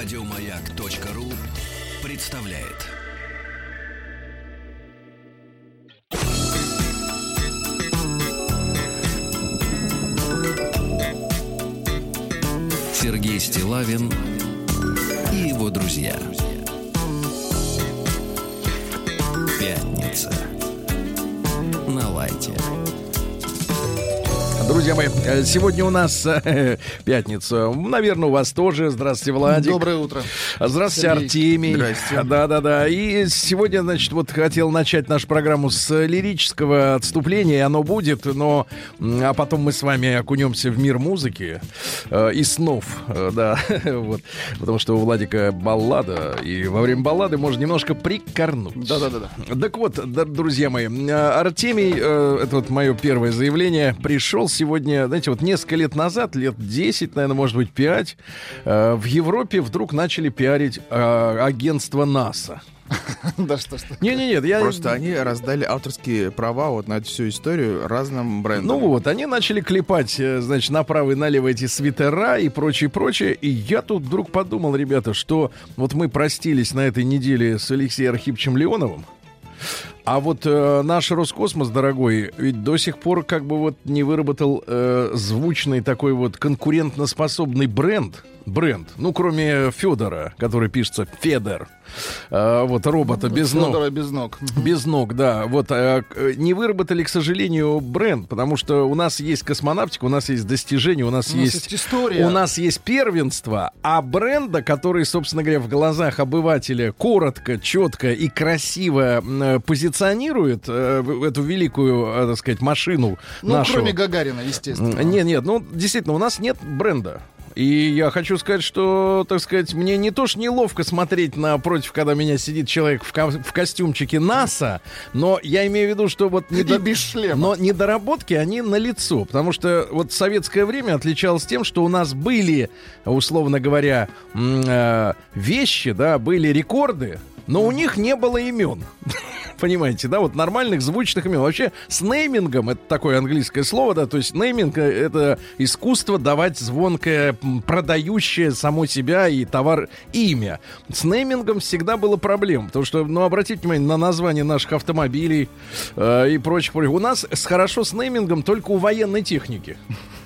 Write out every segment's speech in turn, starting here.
Радиомаяк.ру представляет. Сергей Стилавин и его друзья. Пятница. На лайте. Друзья мои, э, сегодня у нас э, пятница. Наверное, у вас тоже. Здравствуйте, Владик. Доброе утро. Здравствуйте, Сергей. Артемий. Здрасте. Да-да-да. И сегодня, значит, вот хотел начать нашу программу с лирического отступления, оно будет, но... А потом мы с вами окунемся в мир музыки э, и снов, э, да. вот. Потому что у Владика баллада, и во время баллады можно немножко прикорнуть. Да-да-да. Так вот, да, друзья мои, э, Артемий, э, это вот мое первое заявление, пришел сегодня, знаете, вот несколько лет назад, лет 10, наверное, может быть, 5, э, в Европе вдруг начали пиарить э, агентство НАСА. Да что что. Не-не-нет, я... Просто они раздали авторские права вот на всю историю разным брендам. Ну вот, они начали клепать, э, значит, направо и налево эти свитера и прочее, прочее. И я тут вдруг подумал, ребята, что вот мы простились на этой неделе с Алексеем Архипчем Леоновым. А вот э, наш Роскосмос, дорогой, ведь до сих пор как бы вот не выработал э, звучный такой вот конкурентноспособный бренд. Бренд. Ну, кроме Федора, который пишется Федор. Э, вот робота без ног. Фёдора без ног. Без ног, да. Вот э, к- не выработали, к сожалению, бренд, потому что у нас есть космонавтика, у нас есть достижения, у нас, У есть, есть история. у нас есть первенство, а бренда, который, собственно говоря, в глазах обывателя коротко, четко и красиво э, позиционирует э, эту великую, э, так сказать, машину Ну, нашу. кроме Гагарина, естественно. Нет, нет, ну действительно, у нас нет бренда. И я хочу сказать, что, так сказать, мне не то что неловко смотреть напротив, когда меня сидит человек в, ко- в костюмчике НАСА, но я имею в виду, что вот недо- без шлема. но недоработки, они на лицо, потому что вот советское время отличалось тем, что у нас были, условно говоря, э, вещи, да, были рекорды, но у них не было имен. Понимаете, да, вот нормальных звучных имен. Вообще с неймингом, это такое английское слово, да, то есть нейминг это искусство давать звонкое, продающее само себя и товар имя. С неймингом всегда было проблем, потому что, ну, обратите внимание на название наших автомобилей э, и прочих. У нас хорошо с неймингом только у военной техники.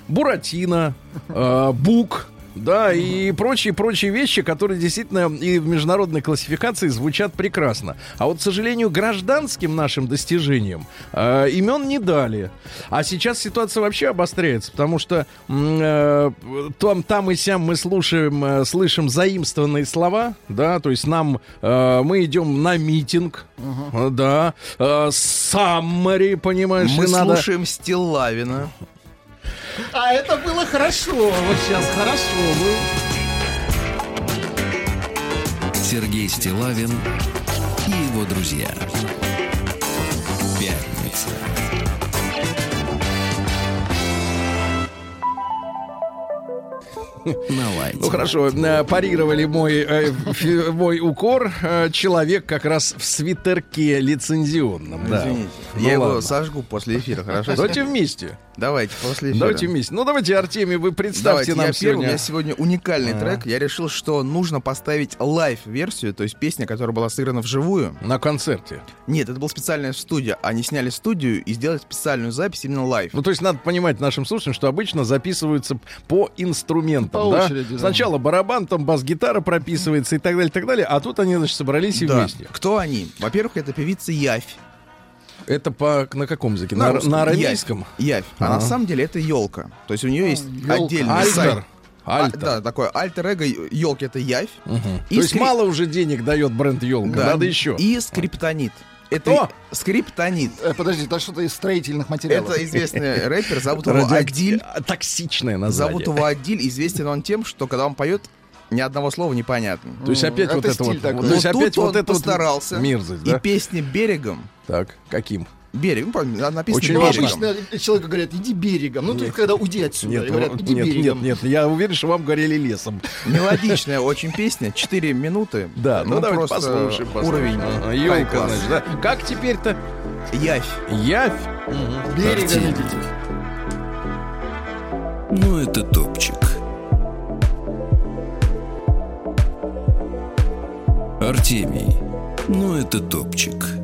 Буратино, э, Бук, да, и прочие-прочие вещи, которые действительно и в международной классификации звучат прекрасно. А вот, к сожалению, гражданским нашим достижениям э, имен не дали. А сейчас ситуация вообще обостряется, потому что э, там, там и сям мы слушаем, э, слышим заимствованные слова, да, то есть нам, э, мы идем на митинг, э, да, э, саммари, понимаешь, Мы и надо... слушаем Стиллавина. А это было хорошо. Вот сейчас хорошо было. Сергей Стилавин и его друзья. На лайте. Ну хорошо, э, парировали мой, э, мой укор. Э, Человек как раз в свитерке лицензионном. Да. Извините. Ну я его ладно. сожгу после эфира, хорошо? Давайте вместе. Давайте, после эфира. Давайте вместе. Ну давайте, Артемий, вы представьте Давайте, нам я первый, у сегодня. меня сегодня уникальный А. трек. Я решил, что нужно поставить live-версию, то есть песня, которая была сыграна вживую. На концерте. Нет, это была специальная студия. Они сняли студию и сделали специальную запись именно live. Ну, то есть надо понимать нашим слушателям, что обычно записываются по По да? очереди, да. Сначала барабан, там бас-гитара прописывается и так далее, и так далее. А тут они, значит, собрались и Да. вместе. Кто они? Во-первых, это певица Явь. Это по на каком языке? На На, русском. на арамейском? Явь. А Ага. на самом деле это елка. То есть у нее есть ёлка. отдельный сайт. Альтер. А, Альтер. да, такое альтер-эго елки это Явь. Мгм. И То есть мало уже денег дает бренд елка, Да. надо еще. И скриптонит. Это скриптонит. Э, Подожди, это что-то из строительных материалов. Это известный рэпер, зовут его Адиль. а, Токсичное название. Зовут его Адиль. Известен он тем, что когда он поет, ни одного слова непонятно. То есть опять Это вот это вот. такой. То есть опять вот это вот постарался. мерзость, И да? песня «Берегом». Так, каким? Берег. Ну, а, написано Очень берегом. Ну, обычно человеку говорят, иди берегом. Ну, то есть когда уйди отсюда. Нет, говорят, ну, иди нет, берегом. Нет, нет, я уверен, что вам горели лесом. Мелодичная очень песня. Четыре минуты. Да, ну, ну давайте просто послушаем. послушаем. Уровень. Елка, значит, да. Как теперь-то? Явь. Явь. Угу. Берегом идите. Ну, это топчик. Артемий. Ну, это топчик.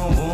Oh.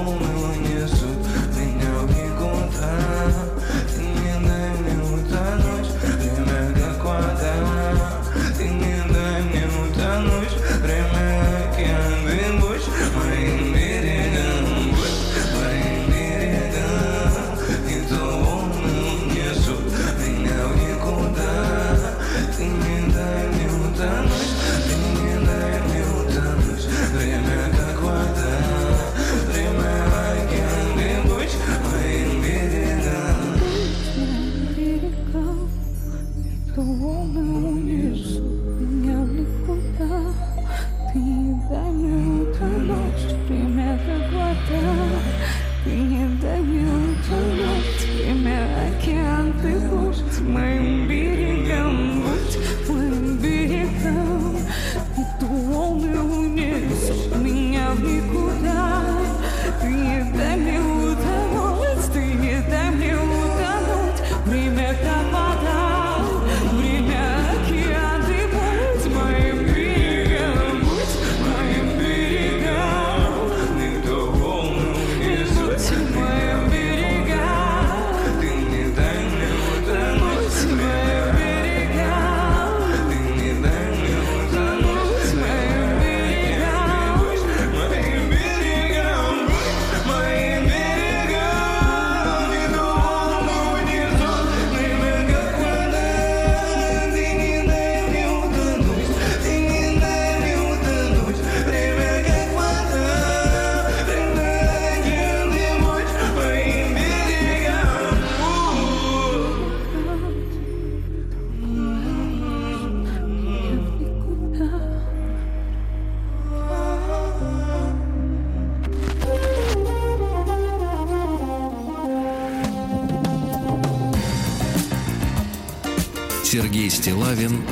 Павин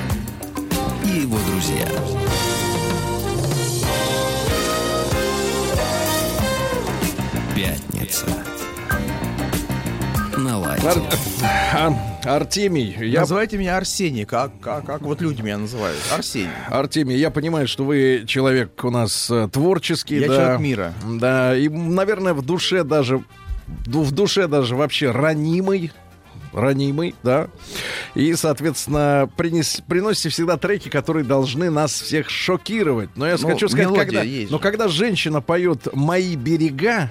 и его друзья. Пятница. На лайте. Ар... А, Артемий, я... Называйте меня Арсений, как, как, как вот люди меня называют. Арсений. Артемий, я понимаю, что вы человек у нас э, творческий. Я да, человек мира. Да, и, наверное, в душе даже... В душе даже вообще ранимый, ранимый, да. И, соответственно, принес, приносите всегда треки, которые должны нас всех шокировать. Но я Ну, хочу сказать, когда, есть но когда женщина поет «Мои берега»,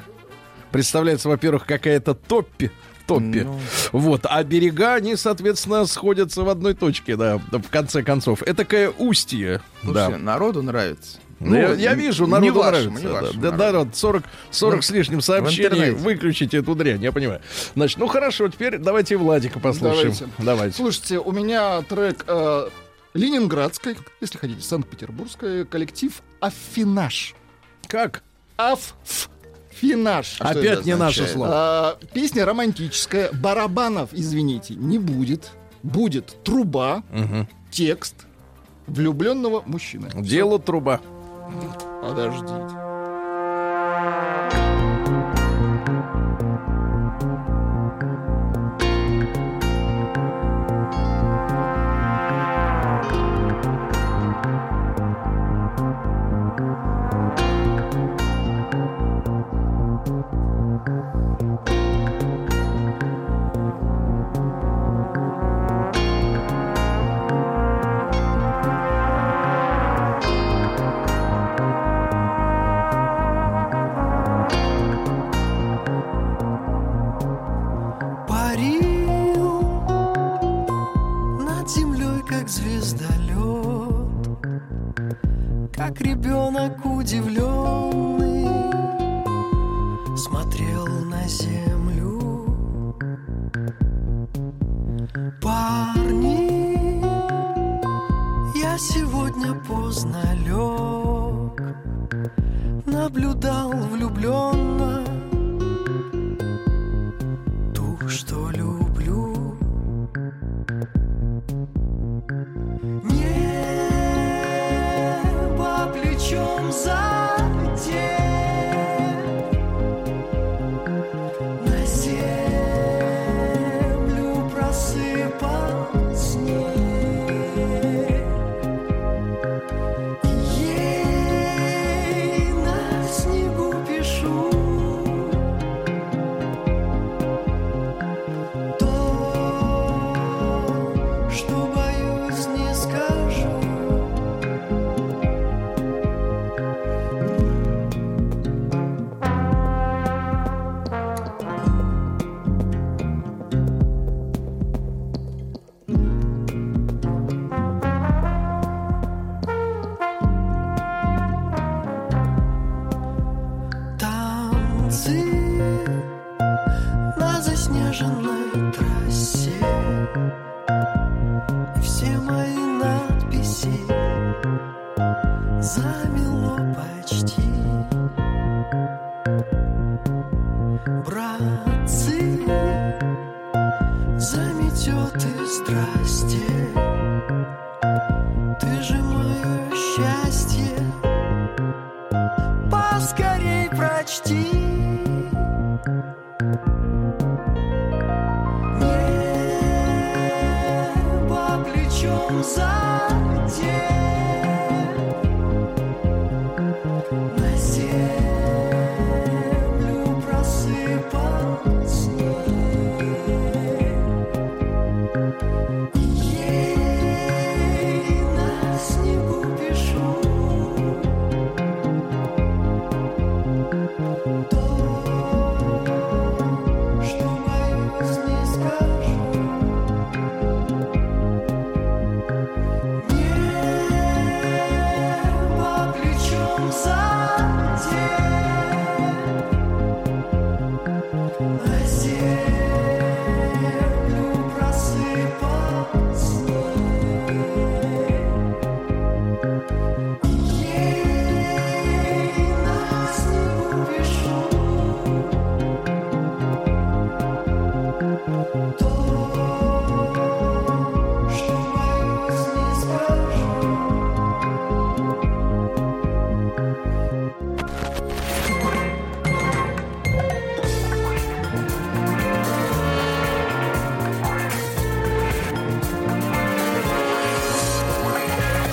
представляется, во-первых, какая-то топпи, топпи. Ну. Вот, а берега, они, соответственно, сходятся в одной точке, да, в конце концов. Это такое устье, Слушайте, да. народу нравится. Ну, я, я вижу, народу не вашему, нравится. не да. вашему Да, народ, 40, 40 В- с лишним сообщений. Выключите эту дрянь, я понимаю. Значит, ну хорошо, теперь давайте Владика послушаем. Давайте. Давайте. Слушайте, у меня трек э, Ленинградской, если хотите, Санкт-Петербургской, коллектив Афинаж. Как? Афинаж. А что Опять не наше слово. А, песня романтическая. Барабанов, извините, не будет. Будет труба, Мгм. текст влюбленного мужчины. Дело труба. Подождите.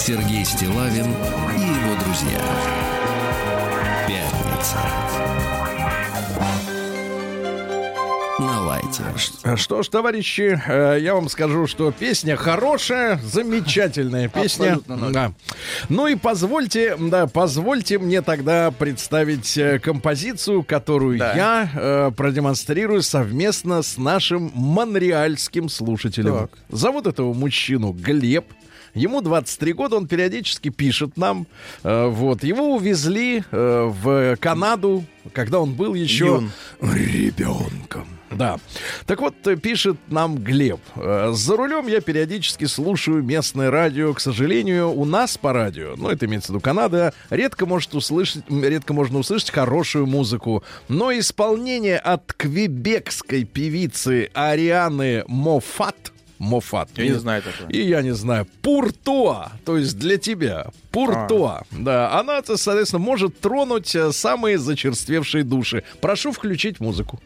Сергей Стилавин и его друзья. Пятница. На желаете. Что ж, товарищи, э, я вам скажу, что песня хорошая, замечательная песня. Абсолютно. Да. Ну и позвольте, да, позвольте мне тогда представить э, композицию, которую Да. я э, продемонстрирую совместно с нашим монреальским слушателем. Так. Зовут этого мужчину Глеб. Ему 23 года, он периодически пишет нам. Э, вот. Его увезли э, в Канаду, когда он был еще Юн. ребенком. Да. Так вот, э, пишет нам Глеб. За рулем я периодически слушаю местное радио. К сожалению, у нас по радио, ну, это имеется в виду Канада, редко, может услышать, редко можно услышать хорошую музыку. Но исполнение от квебекской певицы Арианы Мофат Мофат. Я не знаю такого. И я не знаю. Пуртуа. То есть для тебя. Пуртуа. Да. Она, соответственно, может тронуть э, самые зачерствевшие души. Прошу включить музыку.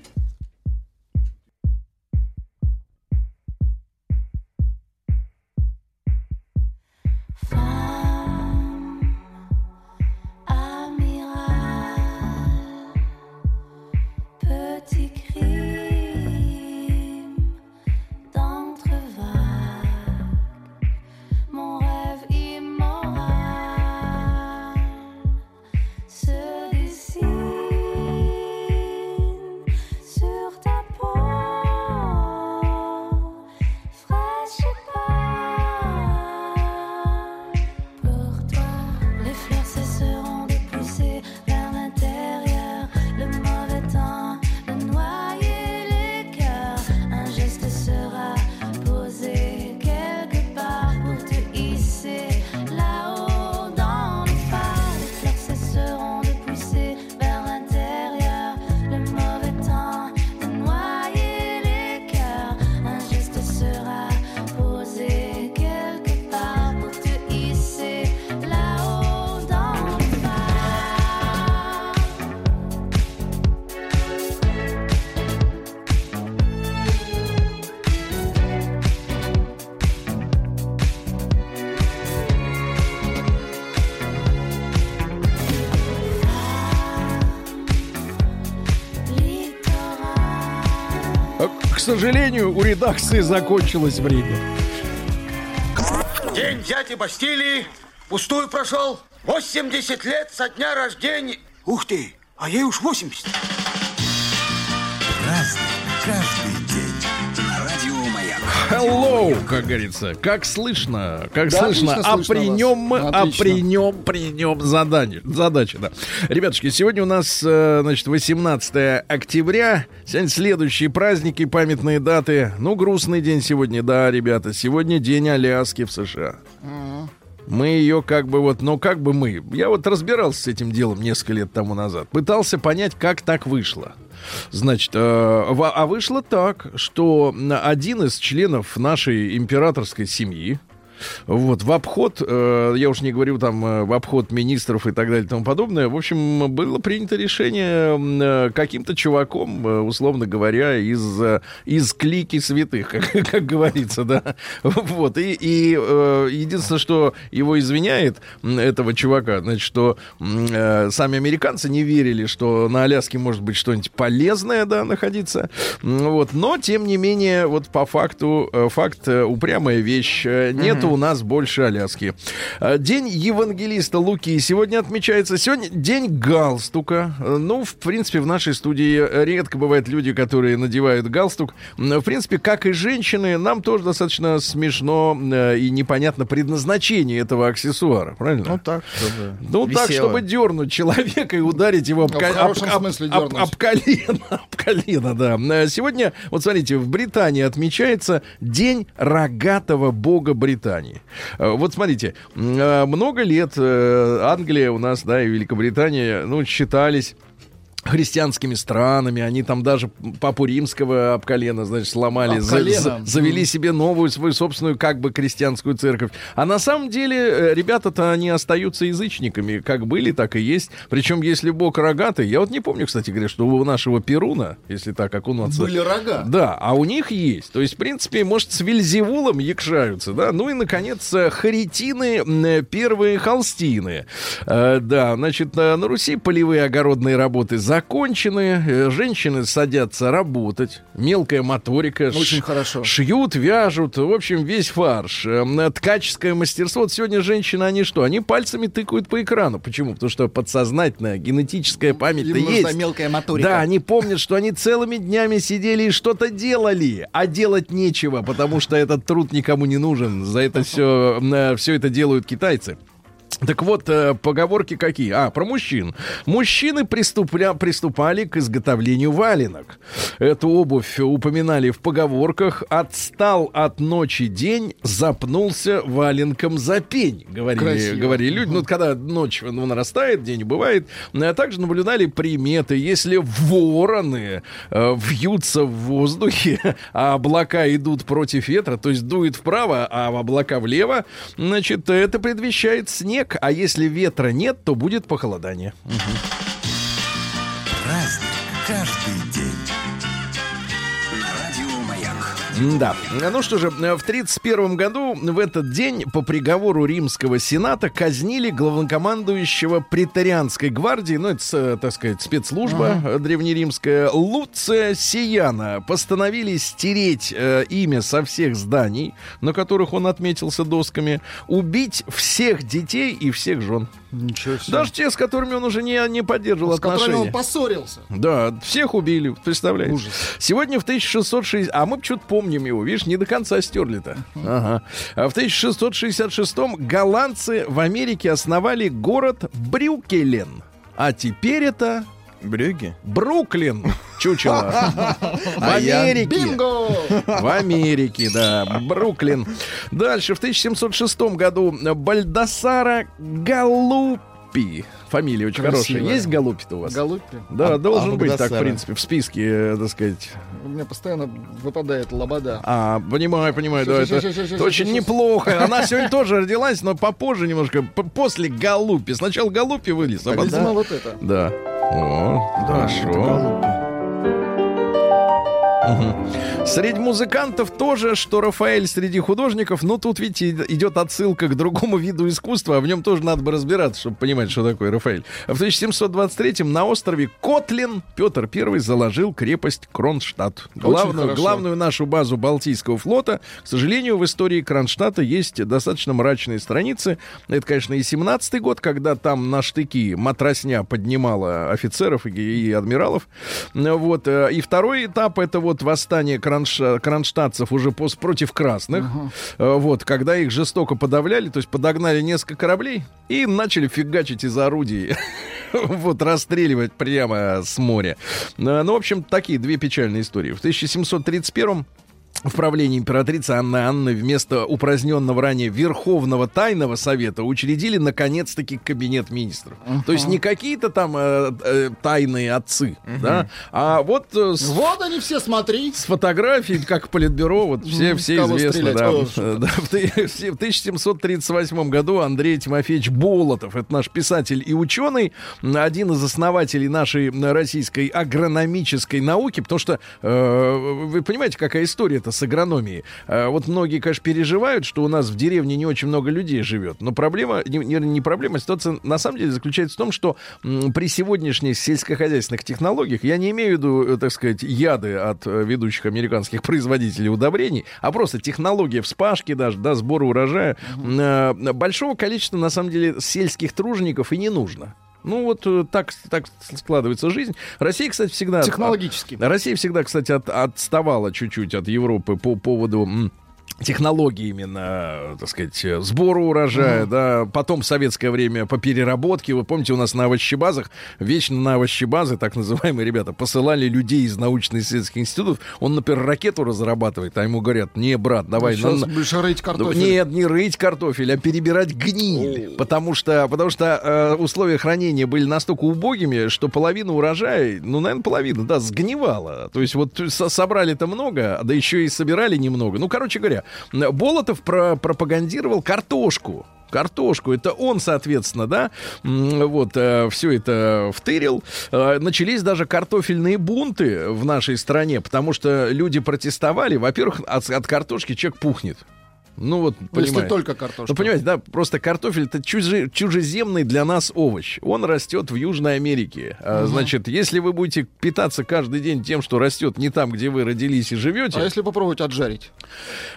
Сожалению, у редакции закончилось время. День дяди Бастилии пустую прошел. 80 лет со дня рождения. Ух ты, а ей уж 80. Hello, как говорится. Как слышно, как Да, слышно. отлично А слышно при нем, а при нем, при нем задание, задача, да. Ребятушки, сегодня у нас, э, значит, 18 октября. Сегодня следующие праздники, памятные даты. Ну, грустный день сегодня, да, ребята. Сегодня день Аляски в США. Мы ее как бы вот, ну как бы мы. Я вот разбирался с этим делом несколько лет тому назад. Пытался понять, как так вышло. Значит, э, а вышло так, что один из членов нашей императорской семьи, вот, в обход, э, я уж не говорю там э, в обход министров и так далее и тому подобное, в общем, было принято решение э, каким-то чуваком, условно говоря, из, из клики святых, как, как говорится, да. Вот, и, и единственное, что его извиняет, этого чувака, значит, что сами американцы не верили, что на Аляске может быть что-нибудь полезное, да, находиться. Вот, но, тем не менее, вот по факту, факт упрямая вещь. Нету у нас больше Аляски. Э, День евангелиста Луки сегодня отмечается. Сегодня день галстука. Ну, в принципе, в нашей студии редко бывают люди, которые надевают галстук. В принципе, как и женщины, нам тоже достаточно смешно э, и непонятно предназначение этого аксессуара, правильно? Ну так, чтобы Ну, так, висело. чтобы дернуть человека и ударить его об, Ну, об- об- об- об колено. Об колено, да. Э, Сегодня, вот смотрите, в Британии отмечается День рогатого бога Британии. Э, Вот смотрите, э, много лет э, Англия у нас, да, и Великобритания, ну, считались христианскими странами, они там даже папу римского об колено, значит, сломали, Об за- колено. за- завели себе новую свою собственную как бы крестьянскую церковь. А на самом деле э, ребята-то они остаются язычниками, как были, так и есть. Причем если бог рогатый, я вот не помню, кстати говоря, что у нашего Перуна, если так окунуться, Были рога. да, а у них есть. То есть, в принципе, может, с Вельзевулом якшаются, да. Ну и, наконец, э, харитины, э, первые холстины. Э, Да, значит, э, на Руси полевые огородные работы закончены, э, женщины садятся работать, мелкая моторика, ш- Очень хорошо. шьют, вяжут, в общем, весь фарш. Эм, Ткаческое мастерство. Вот сегодня женщины, они что? Они пальцами тыкают по экрану. Почему? Потому что подсознательная генетическая память-то Им есть. мелкая моторика. Да, они помнят, что они целыми днями сидели и что-то делали, а делать нечего, потому что этот труд никому не нужен. За это все, все это делают китайцы. Так вот, э, поговорки какие? А, про мужчин. Мужчины приступля, приступали к изготовлению валенок. Эту обувь упоминали в поговорках. Отстал от ночи день, запнулся валенком за пень, говорили, Красиво. говорили люди. Ну, когда ночь ну, нарастает, день бывает. А также наблюдали приметы. Если вороны э, вьются в воздухе, а облака идут против ветра, то есть дует вправо, а облака влево, значит, это предвещает снег. А если ветра нет, то будет похолодание. Праздник каждый Да. Ну что же, в 1931 году в этот день по приговору Римского Сената казнили главнокомандующего претарианской гвардии, ну это, с- так сказать, спецслужба э, древнеримская, Луция Сияна. Постановили стереть э, имя со всех зданий, на которых он отметился досками, убить всех детей и всех жен. Ничего себе. Даже те, с которыми он уже не, не поддерживал с которыми отношения. он поссорился. Да, всех убили, представляете? Ужас. Сегодня в 1660... А мы почему-то помним его, видишь, не до конца стерли-то. Ага. А в 1666-м голландцы в Америке основали город Брюкелен. А теперь это Брюги? Бруклин, чучело. В А я- Америке. Бинго! В Америке, да, Бруклин. Дальше, в 1706 году Бальдасара Галупи. Фамилия очень Красиво. хорошая. Есть Галупи-то у вас? Голубки. Да, А- должен а быть так, в принципе, в списке, э, так сказать. У меня постоянно выпадает лобода. А, понимаю, понимаю, да, это, очень неплохо. Она сегодня тоже родилась, но попозже немножко, после Галупи. Сначала Галупи вылез, а потом... Видимо, вот это. Да. О, хорошо. Среди музыкантов тоже, что Рафаэль среди художников, но тут, видите, идет отсылка к другому виду искусства, а в нем тоже надо бы разбираться, чтобы понимать, что такое Рафаэль. В 1723-м на острове Котлин Петр I заложил крепость Кронштадт. Главную, главную нашу базу Балтийского флота. К сожалению, в истории Кронштадта есть достаточно мрачные страницы. Это, конечно, и 17-й год, когда там на штыки матросня поднимала офицеров и, и адмиралов. Вот. э, И второй этап — это вот восстание кронш- кронштадтцев уже пос- против красных. Э, Вот. Когда их жестоко подавляли, то есть подогнали несколько кораблей и начали фигачить из орудий. Вот, расстреливать прямо с моря. Э, Ну, в общем, такие две печальные истории. В 1731 в правлении императрицы Анны Анны вместо упраздненного ранее Верховного Тайного Совета учредили наконец-таки кабинет министров. То есть не какие-то там э, э, тайные отцы, да, а вот э, с, Вот они все, смотри. с фотографией, как политбюро, вот все, все известны. Да, Э, да, в в 1738 году Андрей Тимофеевич Болотов, это наш писатель и ученый, один из основателей нашей российской агрономической науки, потому что э, вы понимаете, какая история-то с агрономией. Э, вот многие, конечно, переживают, что у нас в деревне не очень много людей живет, но проблема, не, не- проблема, ситуация на самом деле заключается в том, что м, при сегодняшних сельскохозяйственных технологиях, я не имею в виду, э, так сказать, яды от э, ведущих американских производителей удобрений, а просто технология вспашки даже, да, сбора урожая, э, большого количества, на самом деле, сельских тружеников и не нужно. Ну вот э, так, так складывается жизнь. Россия, кстати, всегда... Технологически. Россия всегда, кстати, от- отставала чуть-чуть от Европы по поводу м, технологий именно, так сказать, э, сбора урожая, да, потом в советское время по переработке, вы помните, у нас на овощебазах, вечно на овощебазы, так называемые ребята, посылали людей из научно-исследовательских институтов, он, например, ракету разрабатывает, а ему говорят, не, брат, давай, Сейчас на- будешь рыть картофель. нет, не рыть картофель, а перебирать гниль. Потому что, потому что э, условия хранения были настолько убогими, что половина урожая, ну, наверное, половина, да, сгнивала. То есть вот со- собрали-то много, да еще и собирали немного. Ну, короче говоря, Болотов про- пропагандировал картошку. Картошку. Это он, соответственно, да, вот, все это втырил. Э, начались даже картофельные бунты в нашей стране, потому что люди протестовали. Во-первых, от, от картошки человек пухнет. Ну вот, Ну, Если понимаете. только картошка. Ну, понимаете, да, просто картофель это чужи- чужеземный для нас овощ. Он растет в Южной Америке. А, Значит, если вы будете питаться каждый день тем, что растет не там, где вы родились и живете, А если попробовать отжарить?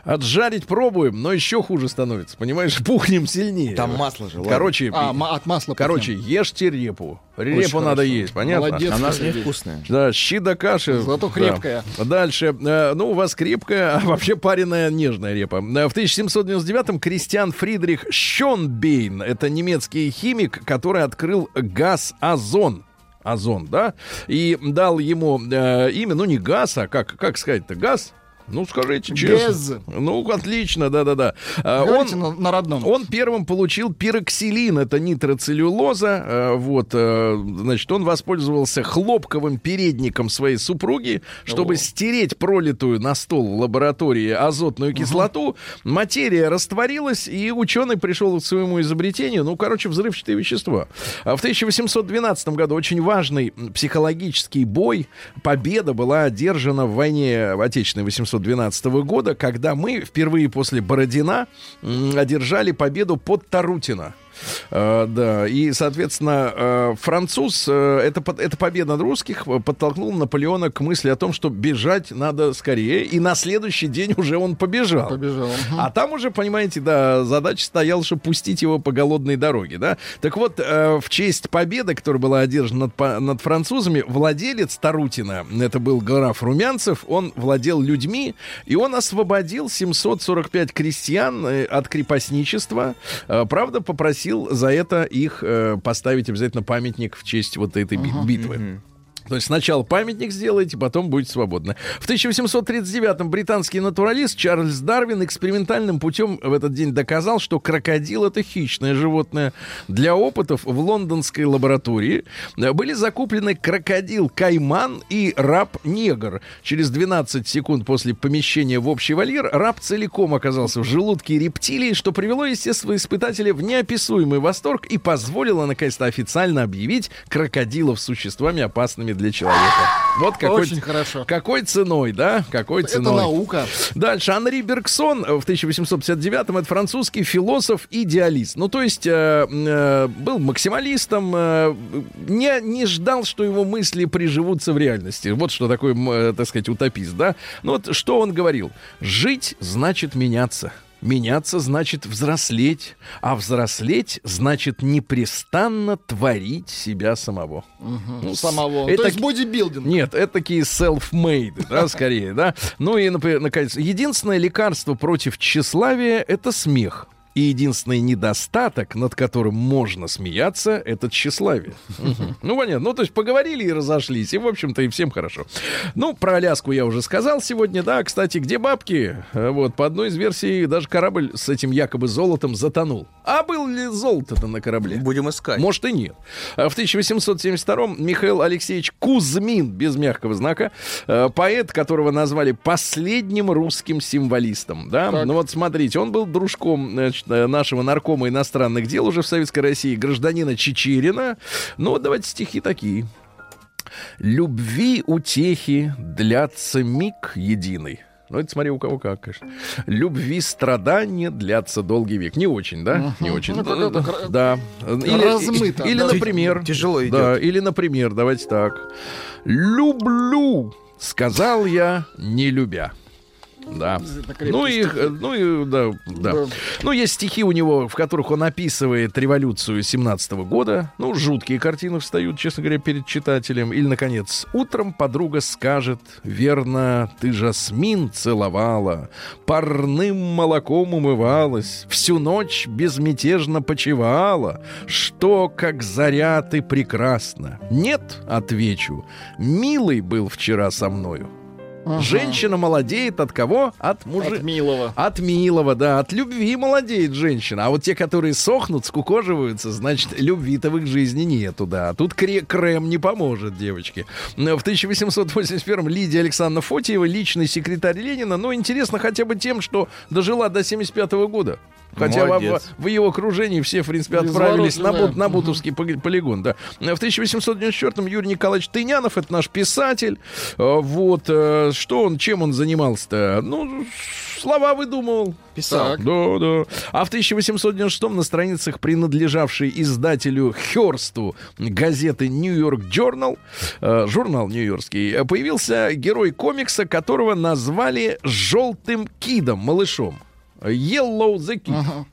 отжарить пробуем, но еще хуже становится. Понимаешь, пухнем сильнее. Там масло же. Короче, А, от масла короче, пухнем. ешьте репу. Репу надо есть, понятно? Молодец. Она невкусная. Да, щи да каши. Зато Да. крепкая. Дальше. Э, Ну, у вас крепкая, а вообще пареная нежная репа. Э, В 1799-м Кристиан Фридрих Щонбейн, это немецкий химик, который открыл газ озон. Озон, да? И дал ему э, имя, ну не газ, а как, как сказать-то, газ? Ну, скажите честно. Газ. Ну, отлично, да-да-да. А, он, на, на родном. он первым получил пироксилин, это нитроцеллюлоза. э, Вот, э, значит, он воспользовался хлопковым передником своей супруги, чтобы стереть пролитую на стол в лаборатории азотную кислоту. Материя растворилась, и ученый пришел к своему изобретению. Ну, короче, взрывчатые вещества. А В 1812 году очень важный психологический бой, победа была одержана в войне Отечественной 812 года, когда мы впервые после Бородина одержали победу под Тарутино. Э, да, и, соответственно, э, француз, э, это, эта победа над русских подтолкнула Наполеона к мысли о том, что бежать надо скорее, и на следующий день уже он побежал. Побежал. Мгм. А там уже, понимаете, да, задача стояла, чтобы пустить его по голодной дороге, да. Так вот, в честь победы, которая была одержана над, над французами, владелец Тарутина, это был граф Румянцев, он владел людьми, и он освободил 745 крестьян от крепостничества. Правда, попросил за это их э, поставить обязательно памятник в честь вот этой би- битвы. То есть сначала памятник сделаете, потом будет свободно. В 1839-м британский натуралист Чарльз Дарвин экспериментальным путем в этот день доказал, что крокодил это хищное животное. Для опытов в лондонской лаборатории э, были закуплены крокодил Кайман и раб-негр. Через 12 секунд после помещения в общий вольер раб целиком оказался в желудке рептилии, что привело, естественно, испытателя в неописуемый восторг и позволило, наконец-то, официально объявить крокодилов существами опасными для человека. Вот какой, Очень хорошо. какой ценой, да? Какой Это ценой. наука. Дальше. Анри Бергсон э, в 1859-м это французский философ-идеалист. Ну, то есть э, э, был максималистом, э, не, не ждал, что его мысли приживутся в реальности. Вот что такое, э, так сказать, утопист, да? Ну, вот что он говорил. Жить значит меняться. Меняться значит взрослеть, а взрослеть значит непрестанно творить себя самого. Ну, с- Самого. это То есть бодибилдинг. нет, это такие self-made, да, скорее, да. Ну и, наконец, единственное лекарство против тщеславия — это смех. И единственный недостаток, над которым можно смеяться, это тщеславие. Ну, понятно. Ну, то есть поговорили и разошлись. И, в общем-то, и всем хорошо. Ну, про Аляску я уже сказал сегодня. Да, кстати, где бабки? Э, Вот, по одной из версий, даже корабль с этим якобы золотом затонул. А был ли золото-то на корабле? Будем искать. Может и нет. А В 1872-м Михаил Алексеевич Кузьмин, без мягкого знака, э, поэт, которого назвали последним русским символистом. Да? Так. Ну вот смотрите, он был дружком значит, э, нашего наркома иностранных дел уже в Советской России, гражданина Чечерина. Ну вот давайте стихи такие. «Любви утехи длятся миг единый». Ну, это смотри, у кого как, конечно. Любви страдания длятся долгий век. Не очень, да? Не очень. Ну, кра- Да. размыто, Или, да. например... Тяжело идет. Да, или, например, давайте так. «Люблю», сказал я, не любя. Да. Ну и, э, ну и, да, да. Да. Ну, есть стихи у него, в которых он описывает революцию 17 года. Ну, жуткие картины встают, честно говоря, перед читателем. Или, наконец, утром подруга скажет, верно, ты жасмин целовала, парным молоком умывалась, всю ночь безмятежно почевала, что, как заря, ты прекрасна. Нет, отвечу, милый был вчера со мною. Ага. Женщина молодеет от кого? От мужа. От милого. От милого, да, от любви молодеет женщина. А вот те, которые сохнут, скукоживаются, значит, любви-то в их жизни нету, да. Тут кре- крем не поможет, девочки. В 1881-м Лидия Александровна Фотиева, личный секретарь Ленина, ну, интересно хотя бы тем, что дожила до 75 года. Хотя в, Молодец. в его окружении все, в принципе, отправились на. Бут- на Бутовский поли- полигон. Да. В 1894-м Юрий Николаевич Тынянов, это наш писатель. Э, Вот. э, Что он, чем он занимался-то? Ну, слова выдумывал. Писал. Так. Да, да. А в 1896 на страницах, принадлежавшей издателю Хёрсту газеты Нью-Йорк Journal, э, журнал нью-йоркский, появился герой комикса, которого назвали «желтым кидом», малышом. Yellow the Kid.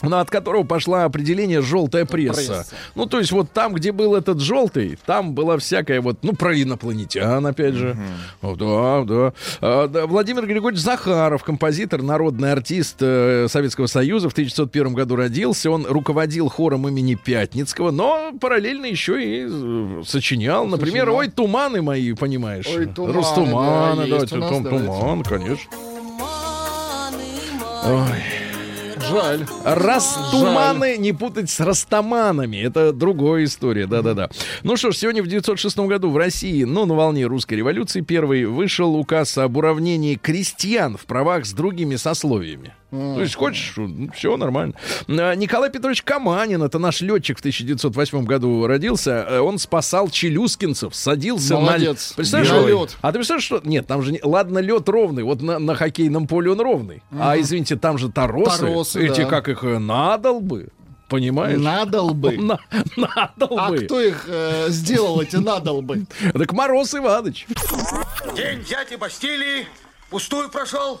Ну, от которого пошла определение желтая пресса. Пресса. Ну, то есть, вот там, где был этот желтый, там была всякая вот, ну, про инопланетян, опять же. О, да, да. А, да, Владимир Григорьевич Захаров, композитор, народный артист э, Советского Союза, в 1901 году родился. Он руководил хором имени Пятницкого, но параллельно еще и э, сочинял. Например, Сочинял. «Ой, туманы мои», понимаешь? «Ой, туманы», Ростуманы, да, да, у нас, тум- давайте. туман, конечно. Ой. Жаль. Растуманы не путать с растаманами. Это другая история, да-да-да. Ну что ж, сегодня в 906 году в России, ну, на волне русской революции первый, вышел указ об уравнении крестьян в правах с другими сословиями. То есть хочешь, все нормально. А, Николай Петрович Каманин, это наш летчик в 1908 году родился. Э, Он спасал челюскинцев, садился Молодец. на... Представляешь, Ой, лед. а ты представляешь, что... Нет, там же... не- Ладно, лед ровный, вот на, на хоккейном поле он ровный. А, извините, там же торосы. Торосы, эти, да. как их, э, надолбы. Понимаешь? Надал бы. На- надолбы. А кто их э, сделал, эти надолбы? Так Мороз Иванович. День взятия Бастилии пустую прошел.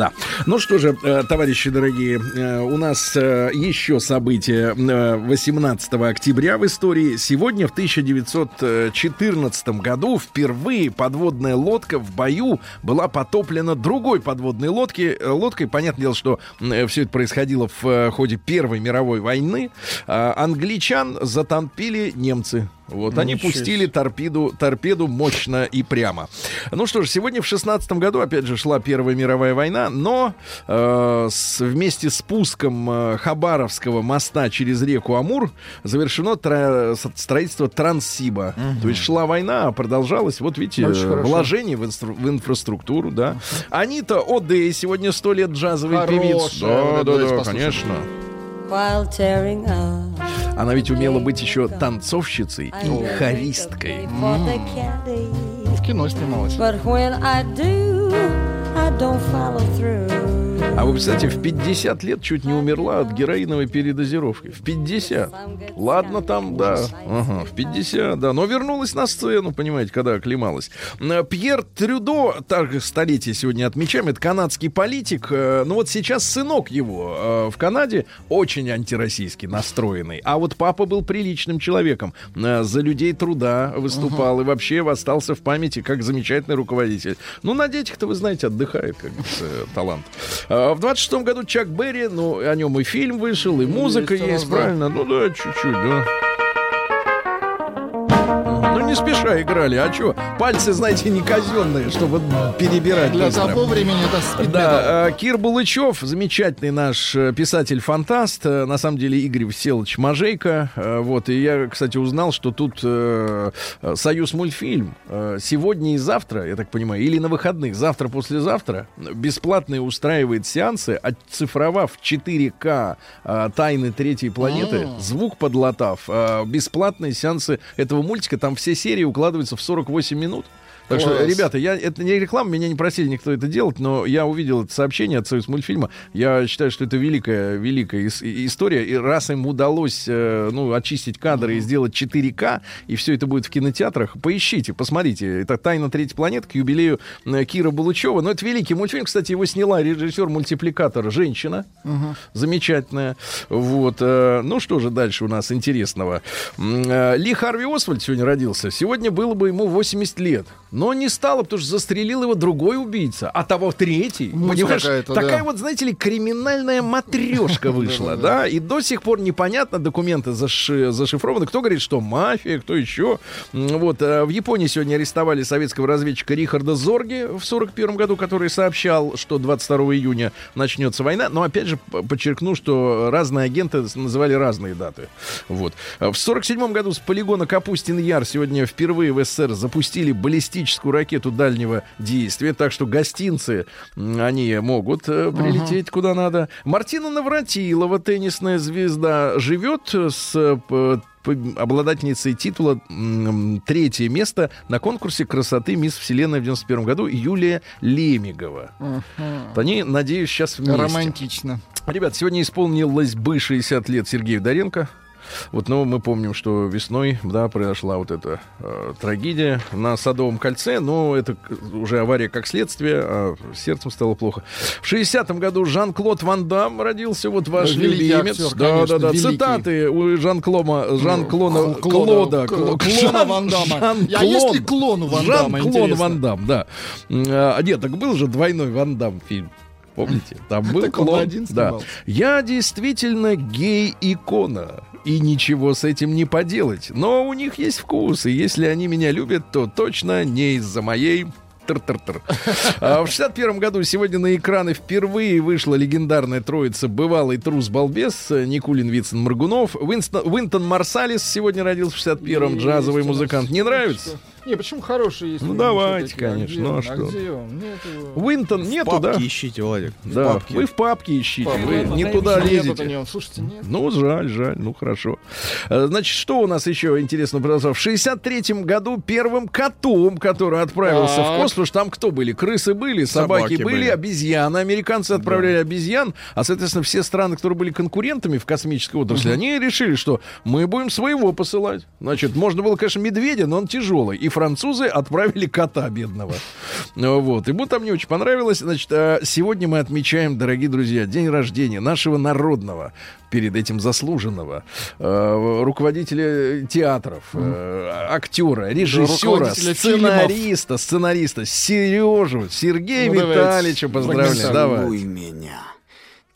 Да. Ну что же, э, товарищи дорогие, э, у нас э, еще событие э, 18 октября в истории. Сегодня, в 1914 году, впервые подводная лодка в бою была потоплена другой подводной лодки, лодкой. Понятное дело, что все это происходило в ходе Первой мировой войны. А, Англичан затопили немцы. Вот они Ничего пустили торпеду, торпеду мощно и прямо. Ну что ж, сегодня в шестнадцатом году, опять же, шла Первая мировая война, но э, с- вместе с пуском э, Хабаровского моста через реку Амур завершено тра- строительство Транссиба. То есть шла война, а продолжалась, вот видите, Очень вложение в, инстру- в инфраструктуру, да. Анита Одей сегодня сто лет джазовый Хорошая, певец. Да, да, давайте да, послушаем. конечно. While tearing up, Она ведь умела быть еще танцовщицей и хористкой. В кино снималась. А вы представляете, в 50 лет чуть не умерла от героиновой передозировки. В 50. Ладно, там, да. Ага, в 50, да. Но вернулась на сцену, понимаете, когда оклемалась. Пьер Трюдо, также столетие сегодня отмечаем, это канадский политик. Э, Ну вот сейчас сынок его э, в Канаде очень антироссийски настроенный. А вот папа был приличным человеком. Э, За людей труда выступал и вообще остался в памяти как замечательный руководитель. Ну, на детях-то, вы знаете, отдыхает, как говорится, талант. А, В 26-м году Чак Берри, ну, о нем и фильм вышел, и музыка есть есть, правильно? Ну да, чуть-чуть, да. Не спеша играли. А что? Пальцы, знаете, не казенные, чтобы перебирать Для быстро. того времени это спидметал. Да, э, Кир Булычев, замечательный наш э, писатель-фантаст, э, на самом деле Игорь Всеволодович Мажейко, вот, и я, кстати, узнал, что тут э, Союз мультфильм сегодня и завтра, я так понимаю, или на выходных, завтра-послезавтра, бесплатно устраивает сеансы, оцифровав 4К э, «Тайны третьей планеты», звук подлатав, э, бесплатные сеансы этого мультика, там все серии укладываются в 48 минут. Так что, ребята, я, это не реклама, меня не просили никто это делать, но я увидел это сообщение от Союз мультфильма. Я считаю, что это великая, великая история. И раз им удалось э, ну, очистить кадры и сделать 4К, и все это будет в кинотеатрах, поищите, посмотрите. Это «Тайна третьей планеты» к юбилею э, Кира Булычева. Но это великий мультфильм. Кстати, его сняла режиссер-мультипликатор «Женщина». Замечательная. Вот. э, Ну, что же дальше у нас интересного? Ли Харви Освальд сегодня родился. Сегодня было бы ему 80 лет. Но не стало, потому что застрелил его другой убийца, а того третий. Муть Понимаешь, такая да. вот, знаете ли, криминальная матрешка вышла, да, и до сих пор непонятно, документы заши- зашифрованы. Кто говорит, что мафия, кто еще. Вот, э, в Японии сегодня арестовали советского разведчика Рихарда Зорги в 41 году, который сообщал, что 22 июня начнется война. Но, опять же, подчеркну, что разные агенты называли разные даты. Вот. В 47 году с полигона Капустин-Яр сегодня впервые в СССР запустили баллистическую ракету дальнего действия, так что гостинцы, они могут э, прилететь куда надо. Мартина Навратилова, теннисная звезда, живет с э, обладательницей титула третье место на конкурсе красоты Мисс Вселенная в 91 году Юлия Лемигова. Вот Они, надеюсь, сейчас вместе. Романтично. Ребят, сегодня исполнилось бы 60 лет Сергею Доренко. Вот, но мы помним, что весной, да, произошла вот эта э, трагедия на Садовом кольце, но это уже авария как следствие, а сердцем стало плохо. В 60-м году Жан-Клод Ван Дам родился, вот ваш Великий любимец. актер, да, конечно, да, да. великий. Цитаты у Жан-Клома, Жан-Клона, К- Клода, Клона Жан- Ван Дамма. Жан-Клон. А есть ли клон Ван Дамма, Жан-Клон? Ван Дам, да. А, нет, так был же двойной Ван Дам фильм. Помните? Там был Так клон. один да. Я действительно гей-икона. И ничего с этим не поделать. Но у них есть вкус. И если они меня любят, то точно не из-за моей Тр-тр-тр. А В 61 году сегодня на экраны впервые вышла легендарная троица «Бывалый трус-балбес» Никулин, Вицин, Моргунов. Уинстон, Уинтон Марсалис сегодня родился в 61-м, джазовый музыкант. Не нравится? Не, почему хороший есть? Ну, давайте? А конечно, ну, а он? что? где он? Уинтон нету, да? Папки ищите, Владик. в Да, папке. вы в папке ищите, Папа, вы не туда лезете. не. Слушайте, нет. Ну, жаль, жаль, ну хорошо. Э, Значит, что у нас еще интересно произошло? В 63-м году первым котом, который отправился Так. в космос, потому что там кто были? Крысы были, собаки, Собаки были, были. обезьяны. Американцы отправляли обезьян, а, соответственно, все страны, которые были конкурентами в космической отрасли, они решили, что мы будем своего посылать. Значит, можно было, конечно, медведя, но он тяжелый. И французы отправили кота бедного. Ну, Вот. Ему там не очень понравилось. Значит, э, сегодня мы отмечаем, дорогие друзья, день рождения нашего народного, перед этим заслуженного, э, руководителя театров, э, актера, режиссера, сценариста, сценариста Сережу, Сергея Ну. Витальевича поздравляем. Давай.